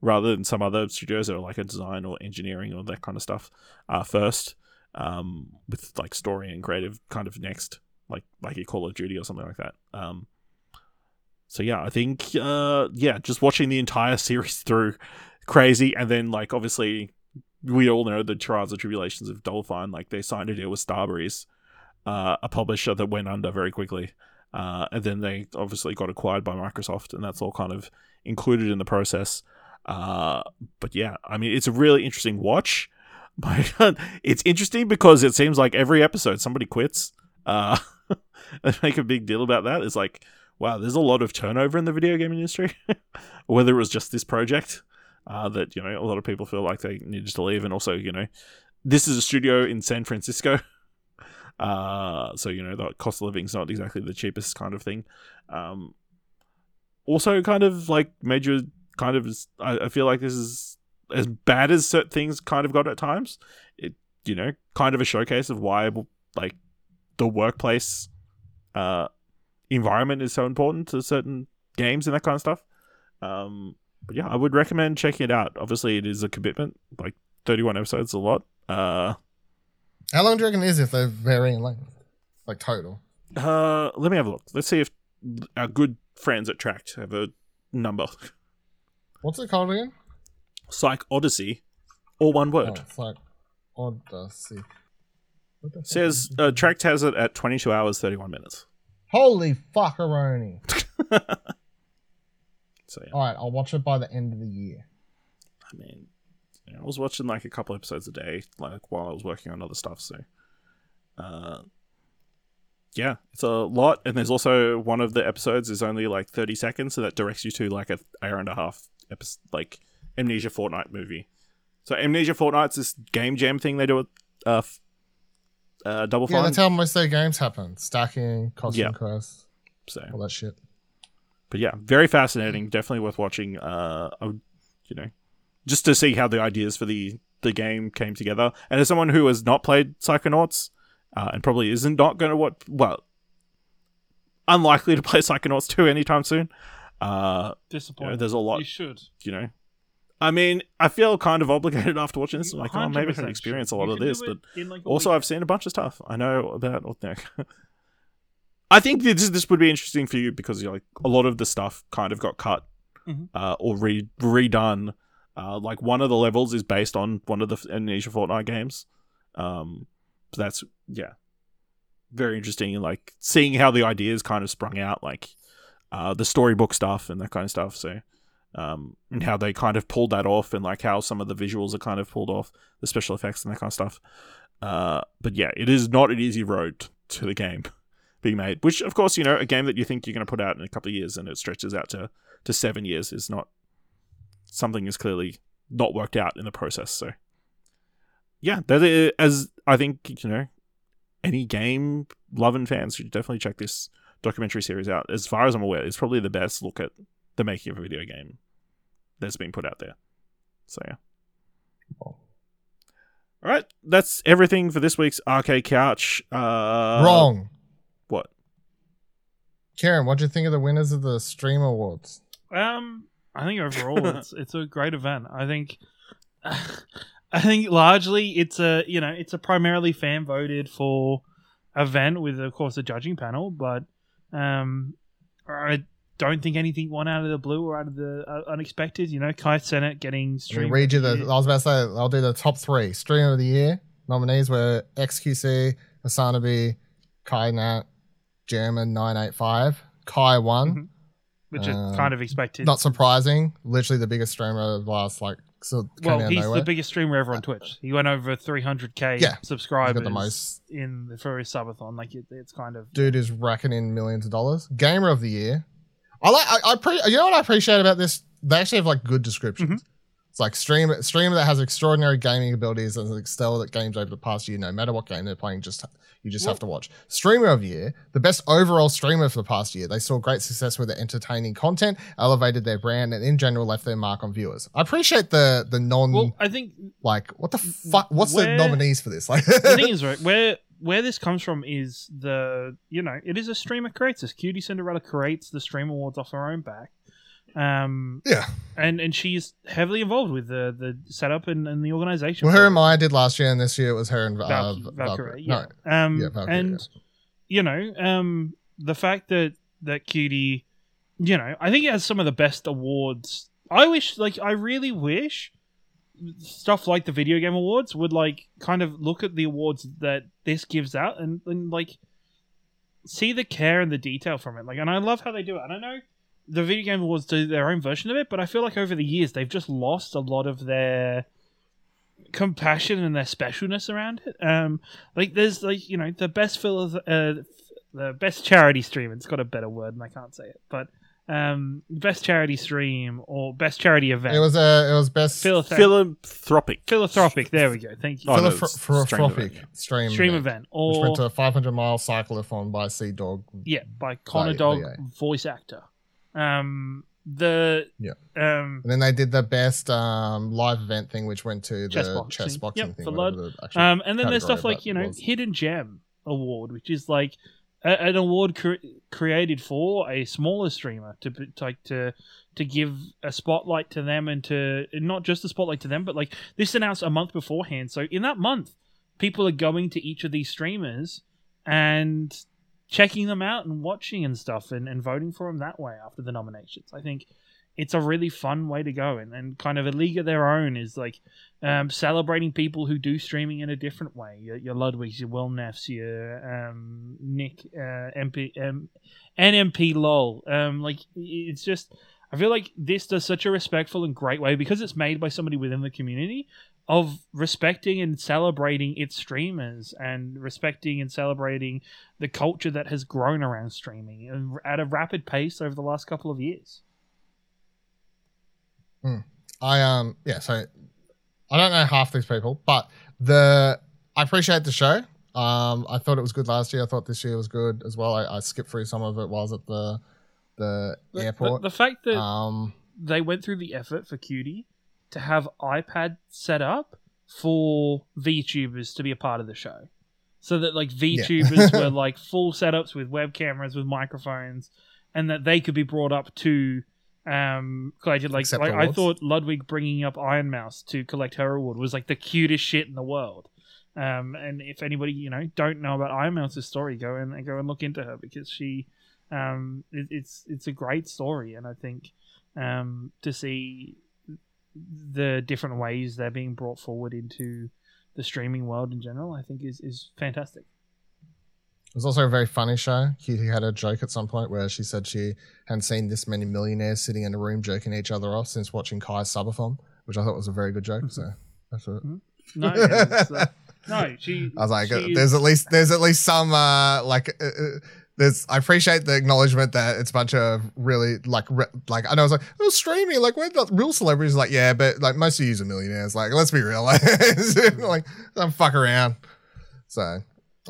A: rather than some other studios that are like a design or engineering or that kind of stuff uh, first, um, with like story and creative kind of next, like like a Call of Duty or something like that. Um, so yeah, I think uh, yeah, just watching the entire series through, crazy, and then like obviously we all know the trials and tribulations of Double Fine. Like they signed a deal with Starbreeze, uh, a publisher that went under very quickly. Uh, and then they obviously got acquired by Microsoft, and that's all kind of included in the process. Uh, but yeah, I mean, it's a really interesting watch. My God, it's interesting because it seems like every episode somebody quits. Uh, they make a big deal about that. It's like, wow, there's a lot of turnover in the video game industry. Whether it was just this project uh, that you know a lot of people feel like they needed to leave, and also you know, this is a studio in San Francisco. Uh, so you know the cost of living is not exactly the cheapest kind of thing. Um, also, kind of like major kind of I, I feel like this is as bad as certain things kind of got at times. It you know kind of a showcase of why like the workplace uh, environment is so important to certain games and that kind of stuff. Um, but yeah, I would recommend checking it out. Obviously, it is a commitment. Like thirty-one episodes, a lot. Uh,
C: How long do you reckon it is if they're varying length, like total?
A: Uh, let me have a look. Let's see if our good friends at Trakt have a number.
C: What's it called again?
A: PsychOdyssey, all one word.
C: Oh, like Odyssey. What the fuck
A: Says uh, Trakt has it at 22 hours 31 minutes.
C: Holy fuckeroni!
A: So yeah,
C: All right, I'll watch it by the end of the year.
A: I mean, know, I was watching like a couple episodes a day, like while I was working on other stuff. So, uh, yeah, it's a lot. And there's also one of the episodes is only like 30 seconds, so that directs you to like a hour and a half episode, like Amnesia Fortnight movie. So Amnesia Fortnight's this game jam thing they do with uh, uh Double
C: Yeah,
A: Fine.
C: that's how most of their games happen: stacking, costume
A: Yeah.
C: quest,
A: so
C: all that shit.
A: but yeah, very fascinating. Definitely worth watching. Uh, I would, you know, just to see how the ideas for the the game came together. And as someone who has not played Psychonauts, uh, and probably isn't not going to what well, unlikely to play Psychonauts two anytime soon. Uh, you know, there's a lot.
B: You should.
A: You know, I mean, I feel kind of obligated after watching this.
B: You
A: Like, oh, maybe I can
B: 100%
A: experience a lot of this, but
B: like,
A: also
B: week.
A: I've seen a bunch of stuff. I know about what. I think this this would be interesting for you because you're like a lot of the stuff kind of got cut
B: Mhm.
A: uh, or re- redone. Uh, like one of the levels is based on one of the Amnesia Fortnight games. Um, so that's yeah, very interesting. Like seeing how the ideas kind of sprung out, like uh, the storybook stuff and that kind of stuff. So um, and how they kind of pulled that off, and like how some of the visuals are kind of pulled off, the special effects and that kind of stuff. Uh, but yeah, it is not an easy road to the game being made. Which, of course, you know, a game that you think you're going to put out in a couple of years and it stretches out to to seven years is not something is clearly not worked out in the process. So yeah, that as I think you know, any game loving fans should definitely check this documentary series out. As far as I'm aware, it's probably the best look at the making of a video game that's been put out there. So yeah. All right, that's everything for this week's Arcade Couch. Uh,
C: Wrong.
A: What?
C: Ciaran, what do you think of the winners of the Stream Awards?
B: Um, I think overall it's it's a great event. I think, I think largely it's a you know it's a primarily fan voted for event with of course a judging panel, but um, I don't think anything won out of the blue or out of the uh, unexpected. You know, Kai Cenat getting stream.
C: read you the. I was about to say I'll do the top three Stream of the Year nominees were XQC, Asanabi, Kai Nat, Jerma nine eight five. Kai won.
B: Mhm. Which is
C: um,
B: kind of expected.
C: Not surprising. Literally the biggest streamer of the last like so
B: well, he's the biggest streamer ever on Twitch. He went over 300k
C: Yeah,
B: subscribers
C: the most.
B: in the for his subathon. Like it, it's kind of
C: dude is racking in millions of dollars. Gamer of the year. I like. I, I pre- You know what I appreciate about this? They actually have like good descriptions.
B: Mm-hmm.
C: It's like stream streamer that has extraordinary gaming abilities and excel at games over the past year. No matter what game they're playing, just you just have to watch. Streamer of the year, the best overall streamer for the past year. They saw great success with their entertaining content, elevated their brand, and in general left their mark on viewers. I appreciate the the non
B: well. I think
C: like what the fuck. What's the nominees for this? Like
B: the thing is right where where this comes from is the you know it is a streamer creates this. QTCinderella creates the Stream Awards off her own back. Um,
C: yeah.
B: and and she's heavily involved with the the setup and, and the organization.
C: Well, her and Maya did last year, and this year it was her and uh, Val-
B: Valkyrae,
C: No,
B: yeah. Um,
C: Yeah, Valkyrae,
B: and you know, um, the fact that that Cutie, you know, I think it has some of the best awards. I wish, like, I really wish stuff like the video game awards would like kind of look at the awards that this gives out and, and like see the care and the detail from it. Like, and I love how they do it. And I know the video game awards do their own version of it, but I feel like over the years they've just lost a lot of their compassion and their specialness around it. Um, like there's like you know the best phil- uh, the best charity stream. It's got a better word and I can't say it, but um, best charity stream or best charity event.
C: It was a. It was best
B: Philanthrop-
A: Philanthropic.
B: philanthropic. There we go. Thank you.
A: Oh, no, stream
C: philanthropic
A: event,
C: stream
B: stream
C: event,
B: event
C: which went to a 500 mile cyclothon by CDawg.
B: yeah by Connor
C: Right,
B: Dog
C: yeah.
B: voice actor. Um, the
C: Yeah.
B: um
C: And then they did the best um, live event thing, which went to the
B: Chess
C: chess
B: boxing.
C: boxing,
B: Yep,
C: thing.
B: for
C: the actual
B: Um, and then there's stuff like you know hidden gem award, which is like a, an award cre- created for a smaller streamer to be- to, like to to give a spotlight to them and to not just a spotlight to them, but like this announced a month beforehand. So in that month, people are going to each of these streamers and checking them out and watching and stuff and, and voting for them that way after the nominations. I think it's a really fun way to go and, and kind of a league of their own is like um, celebrating people who do streaming in a different way. Your, your Ludwigs, your Will Neffs, your um, Nick, uh, MP, um, NMP LOL. Um, like it's just, I feel like this does such a respectful and great way because it's made by somebody within the community of respecting and celebrating its streamers and respecting and celebrating the culture that has grown around streaming at a rapid pace over the last couple of years.
C: I um yeah, so I don't know half these people, but the I appreciate the show. Um, I thought it was good last year. I thought this year was good as well. I, I skipped through some of it while I was at the the
B: The-
C: airport.
B: The, the fact that
C: um,
B: they went through the effort for Cutie to have iPad set up for VTubers to be a part of the show. So that like VTubers were like full setups with web cameras with microphones and that they could be brought up to um collect like, like I thought Ludwig bringing up Iron Mouse to collect her award was like the cutest shit in the world. Um and if anybody, you know, don't know about Iron Mouse's story, go and go and look into her because she um it, it's it's a great story and I think um, to see the different ways they're being brought forward into the streaming world in general, I think is is fantastic.
C: It was also a very funny show. Cutie had a joke at some point where she said she hadn't seen this many millionaires sitting in a room jerking each other off since watching Kai's subathon, which I thought was a very good joke. So that's it.
B: No, it's, uh, no, she.
C: I was like, uh,
B: is-
C: there's at least there's at least some uh, like uh, I appreciate the acknowledgement that it's a bunch of really like re- like I know it's like oh streaming like we're not real celebrities. Like yeah but like most of you are millionaires. Like let's be real. Like, like don't fuck around. So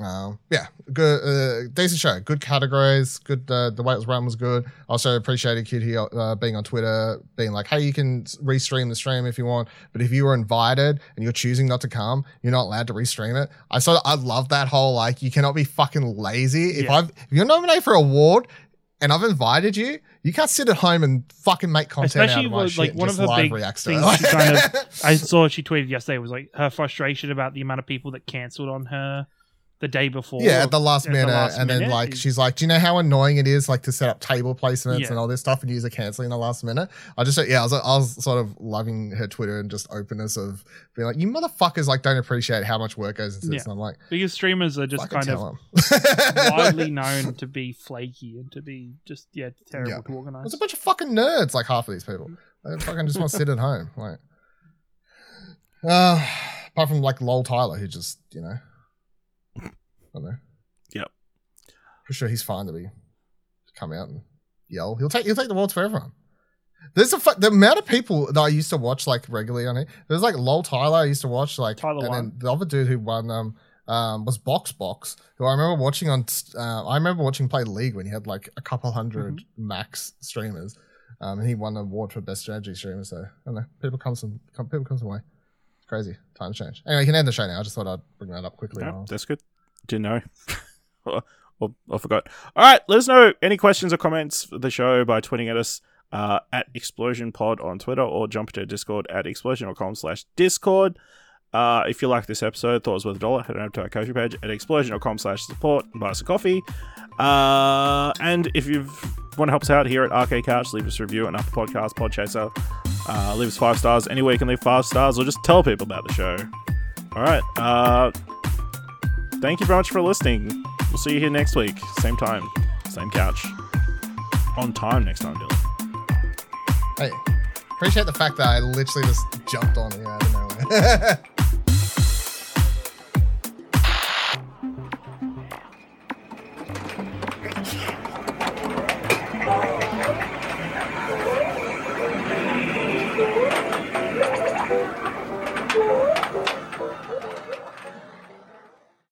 C: Um, yeah, good, uh, decent show. Good categories. Good. Uh, the way it was run was good. Also appreciated Kitty uh, being on Twitter, being like, "Hey, you can restream the stream if you want, but if you were invited and you're choosing not to come, you're not allowed to restream it." I saw. I love that whole like, you cannot be fucking lazy. If
B: Yeah.
C: I've if you're nominated for an award and I've invited you, you can't sit at home and fucking make content
B: Especially
C: out of my
B: with,
C: shit.
B: like, one of her big things she kind I saw she tweeted yesterday was like her frustration about the amount of people that cancelled on her the day before.
C: Yeah, at the last
B: at the
C: minute,
B: last
C: and then like she's like, "Do you know how annoying it is, like to set up table placements
B: Yeah.
C: and all this stuff, and use a canceling in the last minute?" I just, yeah, I was, I was sort of loving her Twitter and just openness of being like, "You motherfuckers like don't appreciate how much work goes into this," and I'm like,
B: because streamers are just kind of widely known to be flaky and to be just yeah terrible
C: Yeah.
B: to organize.
C: There's a bunch of fucking nerds, like half of these people. They fucking just want to sit at home, like. Uh, apart from like Lol Tyler, who just you know, I don't know.
A: Yep.
C: Pretty sure he's fine to be come out and yell. He'll take he'll take the awards for everyone. There's a fu- the amount of people that I used to watch like regularly on it. There's like Lol Tyler I used to watch like,
B: Tyler
C: and
B: won.
C: then the other dude who won um um was Box Box, who I remember watching on. Uh, I remember watching play League when he had like a couple 100
B: Mm-hmm.
C: max streamers, um, and he won an award for best strategy streamer. So I don't know, people come some come, people come some way. It's crazy. Times change. Anyway, you can end the show now. I just thought I'd bring that up quickly. While-
A: that's good. Didn't know. or, or, I forgot. All right, let us know any questions or comments for the show by tweeting at us uh, at Explosion Pod on Twitter or jump to Discord at explosion.com slash Discord. Uh, if you like this episode, thought it was worth a dollar, head over to our Ko-fi page at explosion.com slash support and buy us a coffee. Uh, and if you want to help us out here at Arcade Couch, leave us a review on Apple Podcast, Podchaser. Uh, leave us five stars anywhere you can leave five stars or just tell people about the show. All right. Thank you very much for listening. We'll see you here next week. Same time, same couch. On time next time, Dylan.
C: Hey, appreciate the fact that I literally just jumped on you out of nowhere.